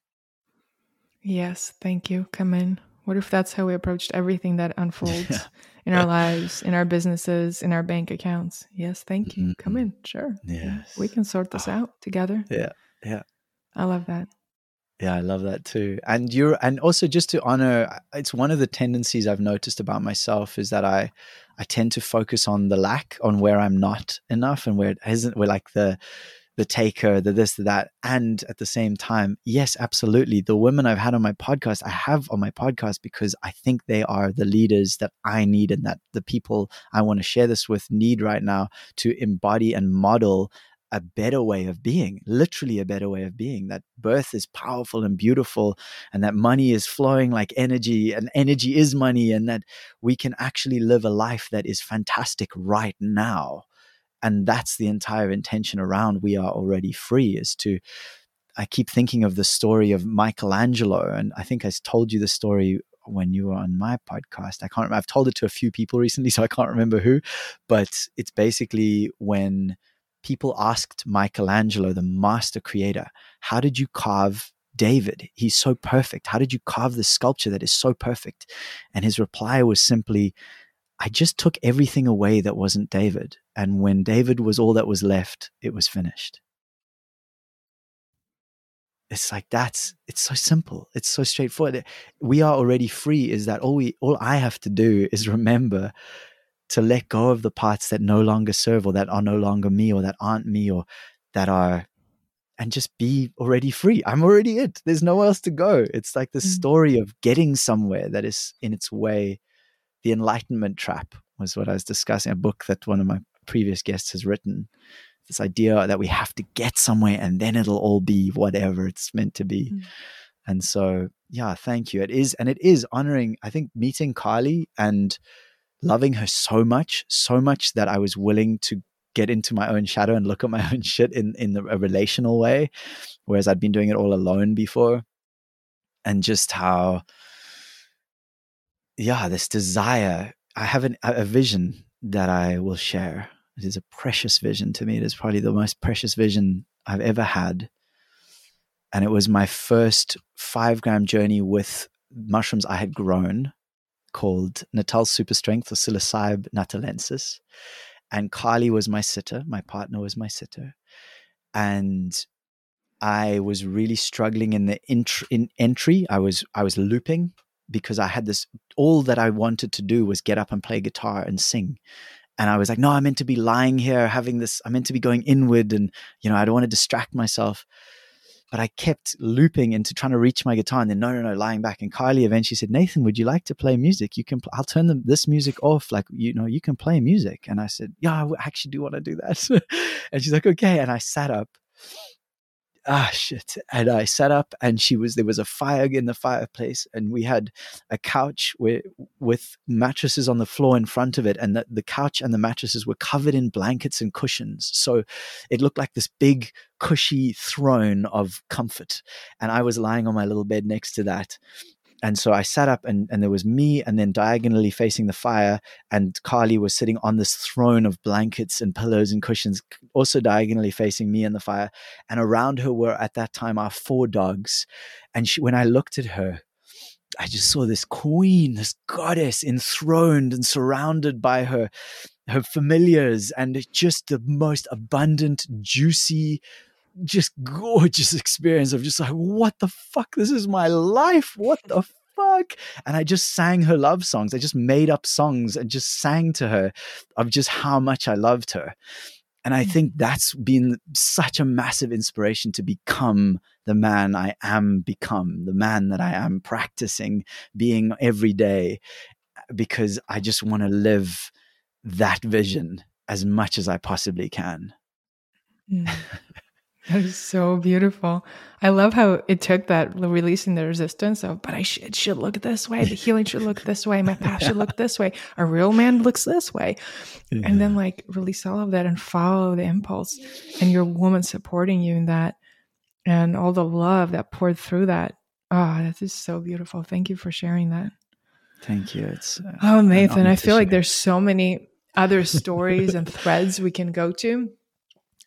Yes, thank you. Come in. What if that's how we approached everything that unfolds yeah. (laughs) in our lives, in our businesses, in our bank accounts? Yes, thank you. Mm-hmm. Come in. Sure. Yes. We can sort this oh. out together. Yeah. Yeah. I love that. Yeah, I love that too. And you're and also just to honor uh, it's one of the tendencies I've noticed about myself is that I I tend to focus on the lack, on where I'm not enough and where it isn't where like the the taker, the this, the that. And at the same time, yes, absolutely. The women I've had on my podcast, I have on my podcast because I think they are the leaders that I need and that the people I want to share this with need right now to embody and model a better way of being, literally a better way of being. That birth is powerful and beautiful, and that money is flowing like energy, and energy is money, and that we can actually live a life that is fantastic right now and that's the entire intention around we are already free is to i keep thinking of the story of michelangelo and i think i told you the story when you were on my podcast i can't i've told it to a few people recently (laughs) so i can't remember who but it's basically when people asked michelangelo the master creator how did you carve david he's so perfect how did you carve this sculpture that is so perfect and his reply was simply I just took everything away that wasn't David. And when David was all that was left, it was finished. It's like that's it's so simple. It's so straightforward. We are already free. Is that all we all I have to do is remember to let go of the parts that no longer serve or that are no longer me or that aren't me or that are and just be already free. I'm already it. There's nowhere else to go. It's like the mm. story of getting somewhere that is in its way the Enlightenment Trap was what I was discussing, a book that one of my previous guests has written. This idea that we have to get somewhere and then it'll all be whatever it's meant to be. Mm. And so, yeah, thank you. It is, and it is honoring, I think, meeting Kylie and loving her so much, so much that I was willing to get into my own shadow and look at my (laughs) own shit in, in a relational way, whereas I'd been doing it all alone before. And just how, yeah, this desire. I have an, a vision that I will share. It is a precious vision to me. It is probably the most precious vision I've ever had. And it was my first five gram journey with mushrooms I had grown called Natal Super Strength or Psilocybe natalensis. And Carly was my sitter. My partner was my sitter. And I was really struggling in the int- in entry. I was I was looping because I had this all that I wanted to do was get up and play guitar and sing. And I was like, no, I'm meant to be lying here having this, I'm meant to be going inward and, you know, I don't want to distract myself. But I kept looping into trying to reach my guitar and then, no, no, no, lying back. And Kylie eventually said, Nathan, would you like to play music? You can, pl- I'll turn the, this music off. Like, you know, you can play music. And I said, yeah, I actually do want to do that. (laughs) and she's like, okay. And I sat up ah shit and i sat up and she was there was a fire in the fireplace and we had a couch where, with mattresses on the floor in front of it and the, the couch and the mattresses were covered in blankets and cushions. So it looked like this big cushy throne of comfort and i was lying on my little bed next to that and so I sat up and, and there was me and then diagonally facing the fire and Carly was sitting on this throne of blankets and pillows and cushions, also diagonally facing me and the fire. And around her were at that time our four dogs. And she, when I looked at her, I just saw this queen, this goddess enthroned and surrounded by her her familiars, and just the most abundant, juicy, just gorgeous experience of just like, what the fuck? This is my life. What the (laughs) fuck? And I just sang her love songs. I just made up songs and just sang to her of just how much I loved her. And I think that's been such a massive inspiration to become the man I am become, the man that I am practicing being every day, because I just want to live that vision as much as I possibly can. Mm. (laughs) That is so beautiful. I love how it took that releasing the resistance of, but I should, it should look this way. The healing should look this way. My path should look this way. A real man looks this way. Yeah. And then like release all of that and follow the impulse and your woman supporting you in that and all the love that poured through that. Oh, that is so beautiful. Thank you for sharing that. Thank you. It's uh, oh, Nathan. I feel like there's so many other stories and threads we can go to.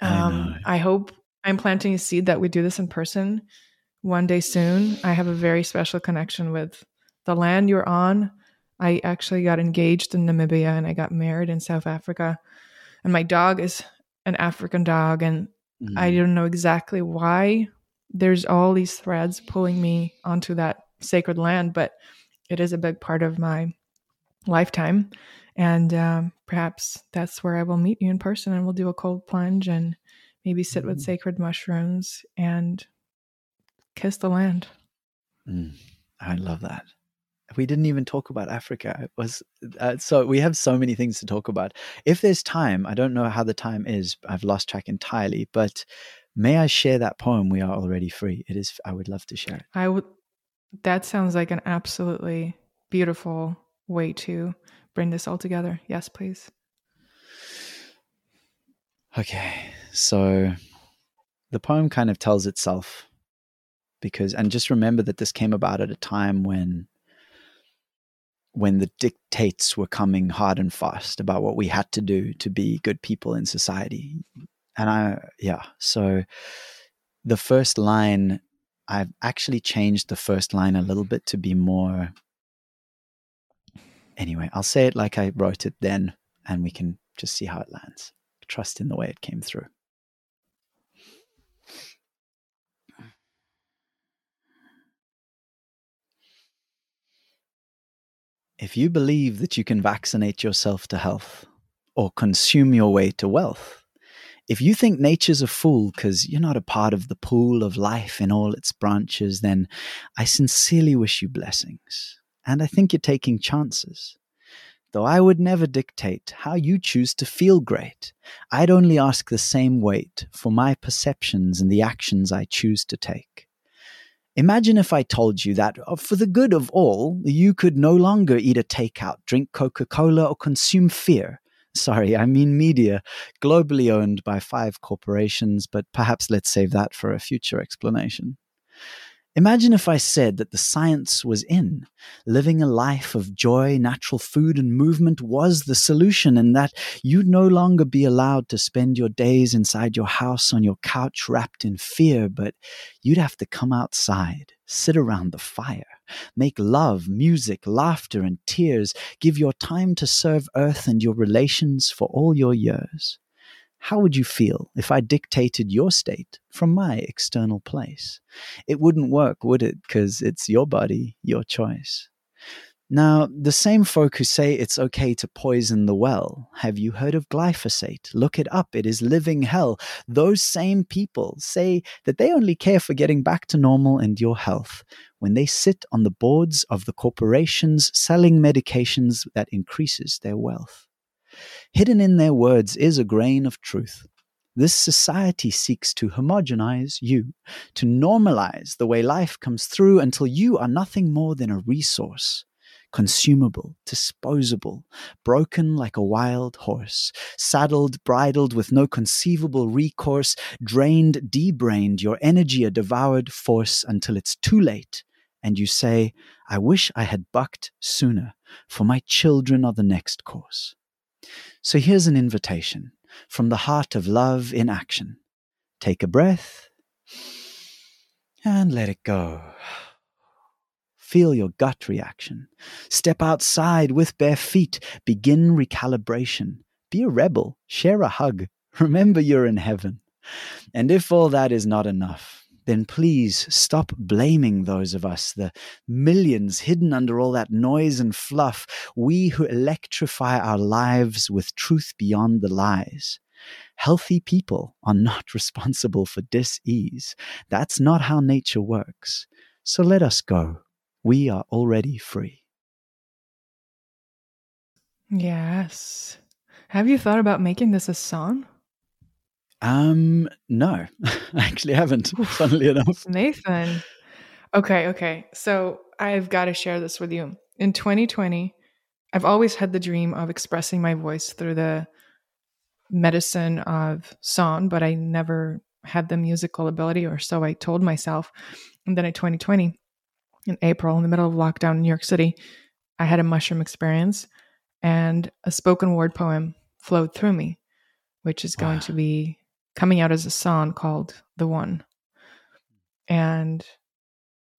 Um, I, I hope I'm planting a seed that we do this in person one day soon. I have a very special connection with the land you're on. I actually got engaged in Namibia and I got married in South Africa. And my dog is an African dog. And mm. I don't know exactly why there's all these threads pulling me onto that sacred land, but it is a big part of my lifetime. And um, perhaps that's where I will meet you in person and we'll do a cold plunge and maybe sit mm. with sacred mushrooms and kiss the land. Mm, I love that. We didn't even talk about Africa. It was uh, so we have so many things to talk about. If there's time, I don't know how the time is. I've lost track entirely, but may I share that poem? We are already free. It is. I would love to share it. I would. That sounds like an absolutely beautiful way to bring this all together. Yes, please. Okay, so the poem kind of tells itself because, and just remember that this came about at a time when when the dictates were coming hard and fast about what we had to do to be good people in society. And I, yeah, so the first line, I've actually changed the first line a little bit to be more. Anyway, I'll say it like I wrote it then, and we can just see how it lands. Trust in the way it came through. If you believe that you can vaccinate yourself to health or consume your way to wealth, if you think nature's a fool because you're not a part of the pool of life in all its branches, then I sincerely wish you blessings. And I think you're taking chances. Though I would never dictate how you choose to feel great, I'd only ask the same weight for my perceptions and the actions I choose to take. Imagine if I told you that, uh, for the good of all, you could no longer eat a takeout, drink Coca Cola, or consume fear. Sorry, I mean media, globally owned by five corporations, but perhaps let's save that for a future explanation. Imagine if I said that the science was in. Living a life of joy, natural food, and movement was the solution, and that you'd no longer be allowed to spend your days inside your house on your couch wrapped in fear, but you'd have to come outside, sit around the fire, make love, music, laughter, and tears, give your time to serve Earth and your relations for all your years. How would you feel if I dictated your state from my external place? It wouldn't work, would it? Because it's your body, your choice. Now, the same folk who say it's okay to poison the well, have you heard of glyphosate? Look it up, it is living hell. Those same people say that they only care for getting back to normal and your health when they sit on the boards of the corporations selling medications that increases their wealth. Hidden in their words is a grain of truth. This society seeks to homogenize you, to normalize the way life comes through until you are nothing more than a resource, consumable, disposable, broken like a wild horse, saddled, bridled with no conceivable recourse, drained, debrained, your energy a devoured force until it's too late, and you say, I wish I had bucked sooner, for my children are the next course. So here's an invitation from the heart of love in action. Take a breath and let it go. Feel your gut reaction. Step outside with bare feet. Begin recalibration. be a rebel, share a hug, (laughs) remember you're in heaven. And if all that is not enough, then please stop blaming those of us, the millions hidden under all that noise and fluff, we who electrify our lives with truth beyond the lies. Healthy people are not (laughs) responsible for dis-ease. That's not how nature works. So let us go. We are already free. Yes. Have you thought about making this a song? Um, no, (laughs) I actually haven't, funnily enough. Nathan. Okay, okay. So I've got to share this with you. In 2020, I've always had the dream of expressing my voice through the medicine of song, but I never had the musical ability, or so I told myself. And then in 2020, in April, in the middle of lockdown in New York City, I had a mushroom experience and a spoken word poem flowed through me, which is going wow. to be coming out as a song called The One. And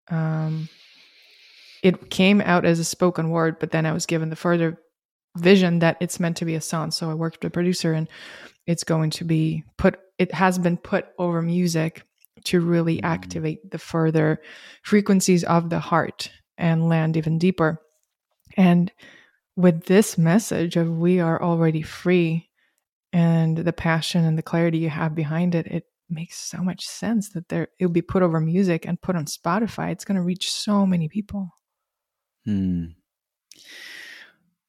um, it came out as a spoken word, but then I was given the further vision that it's meant to be a song. So I worked with a producer and it's going to be put, it has been put over music to really mm-hmm. activate the further frequencies of the heart and land even deeper. And with this message of we are already free and the passion and the clarity you have behind it, it makes so much sense that there it will be put over music and put on Spotify. It's going to reach so many people. Hmm.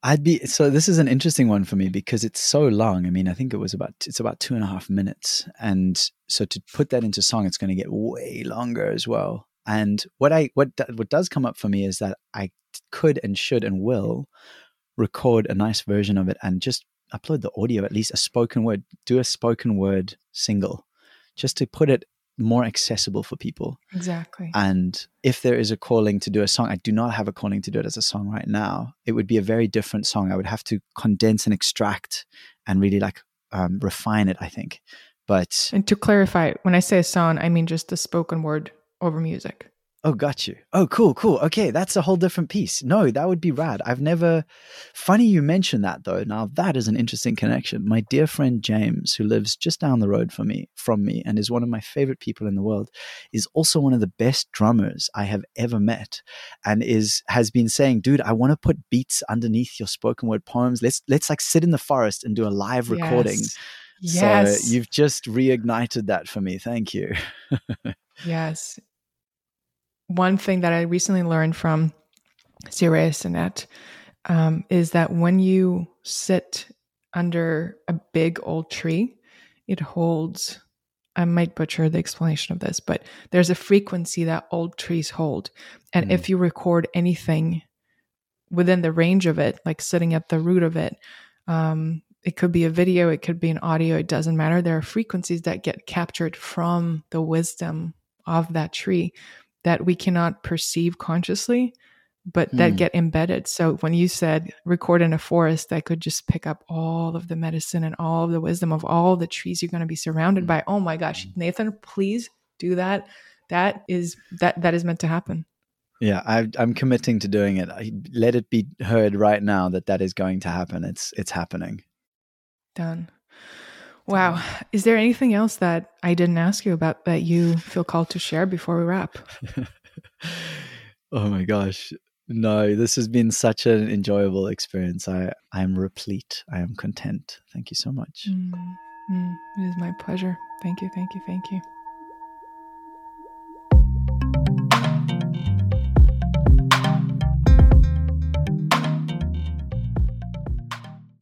I'd be so. This is an interesting one for me because it's so long. I mean, I think it was about it's about two and a half minutes, and so to put that into song, it's going to get way longer as well. And what I what what does come up for me is that I could and should and will record a nice version of it and just upload the audio, at least a spoken word, do a spoken word single, just to put it more accessible for people. Exactly. And if there is a calling to do a song, I do not have a calling to do it as a song right now. It would be a very different song. I would have to condense and extract and really like um, refine it, I think. But and to clarify, when I say a song, I mean just the spoken word over music. Oh, got you. Oh, cool, cool. Okay, that's a whole different piece. No, that would be rad. I've never. Funny you mentioned that though. Now that is an interesting connection. My dear friend James, who lives just down the road from me, from me, and is one of my favorite people in the world, is also one of the best drummers I have ever met, and is has been saying, "Dude, I want to put beats underneath your spoken word poems. Let's let's like sit in the forest and do a live recording." Yes. Yes. So you've just reignited that for me. Thank you. (laughs) yes one thing that I recently learned from Sirius Sinet um, is that when you sit under a big old tree, it holds. I might butcher the explanation of this, but there's a frequency that old trees hold. And mm. if you record anything within the range of it, like sitting at the root of it, um, it could be a video, it could be an audio, it doesn't matter. There are frequencies that get captured from the wisdom of that tree that we cannot perceive consciously, but that mm. get embedded. So when you said record in a forest, that could just pick up all of the medicine and all of the wisdom of all the trees you're going to be surrounded mm. by. Oh my gosh, hmm. Nathan, please do that. That is that that is meant to happen. Yeah, I, am committing to doing it. I, let it be heard right now that that is going to happen. It's it's happening. Done. Wow. Is there anything else that I didn't ask you about that you feel called to share before we wrap? (laughs) oh my gosh. No, this has been such an enjoyable experience. I, I am replete. I am content. Thank you so much. Mm, mm, it is my pleasure. Thank you. Thank you. Thank you.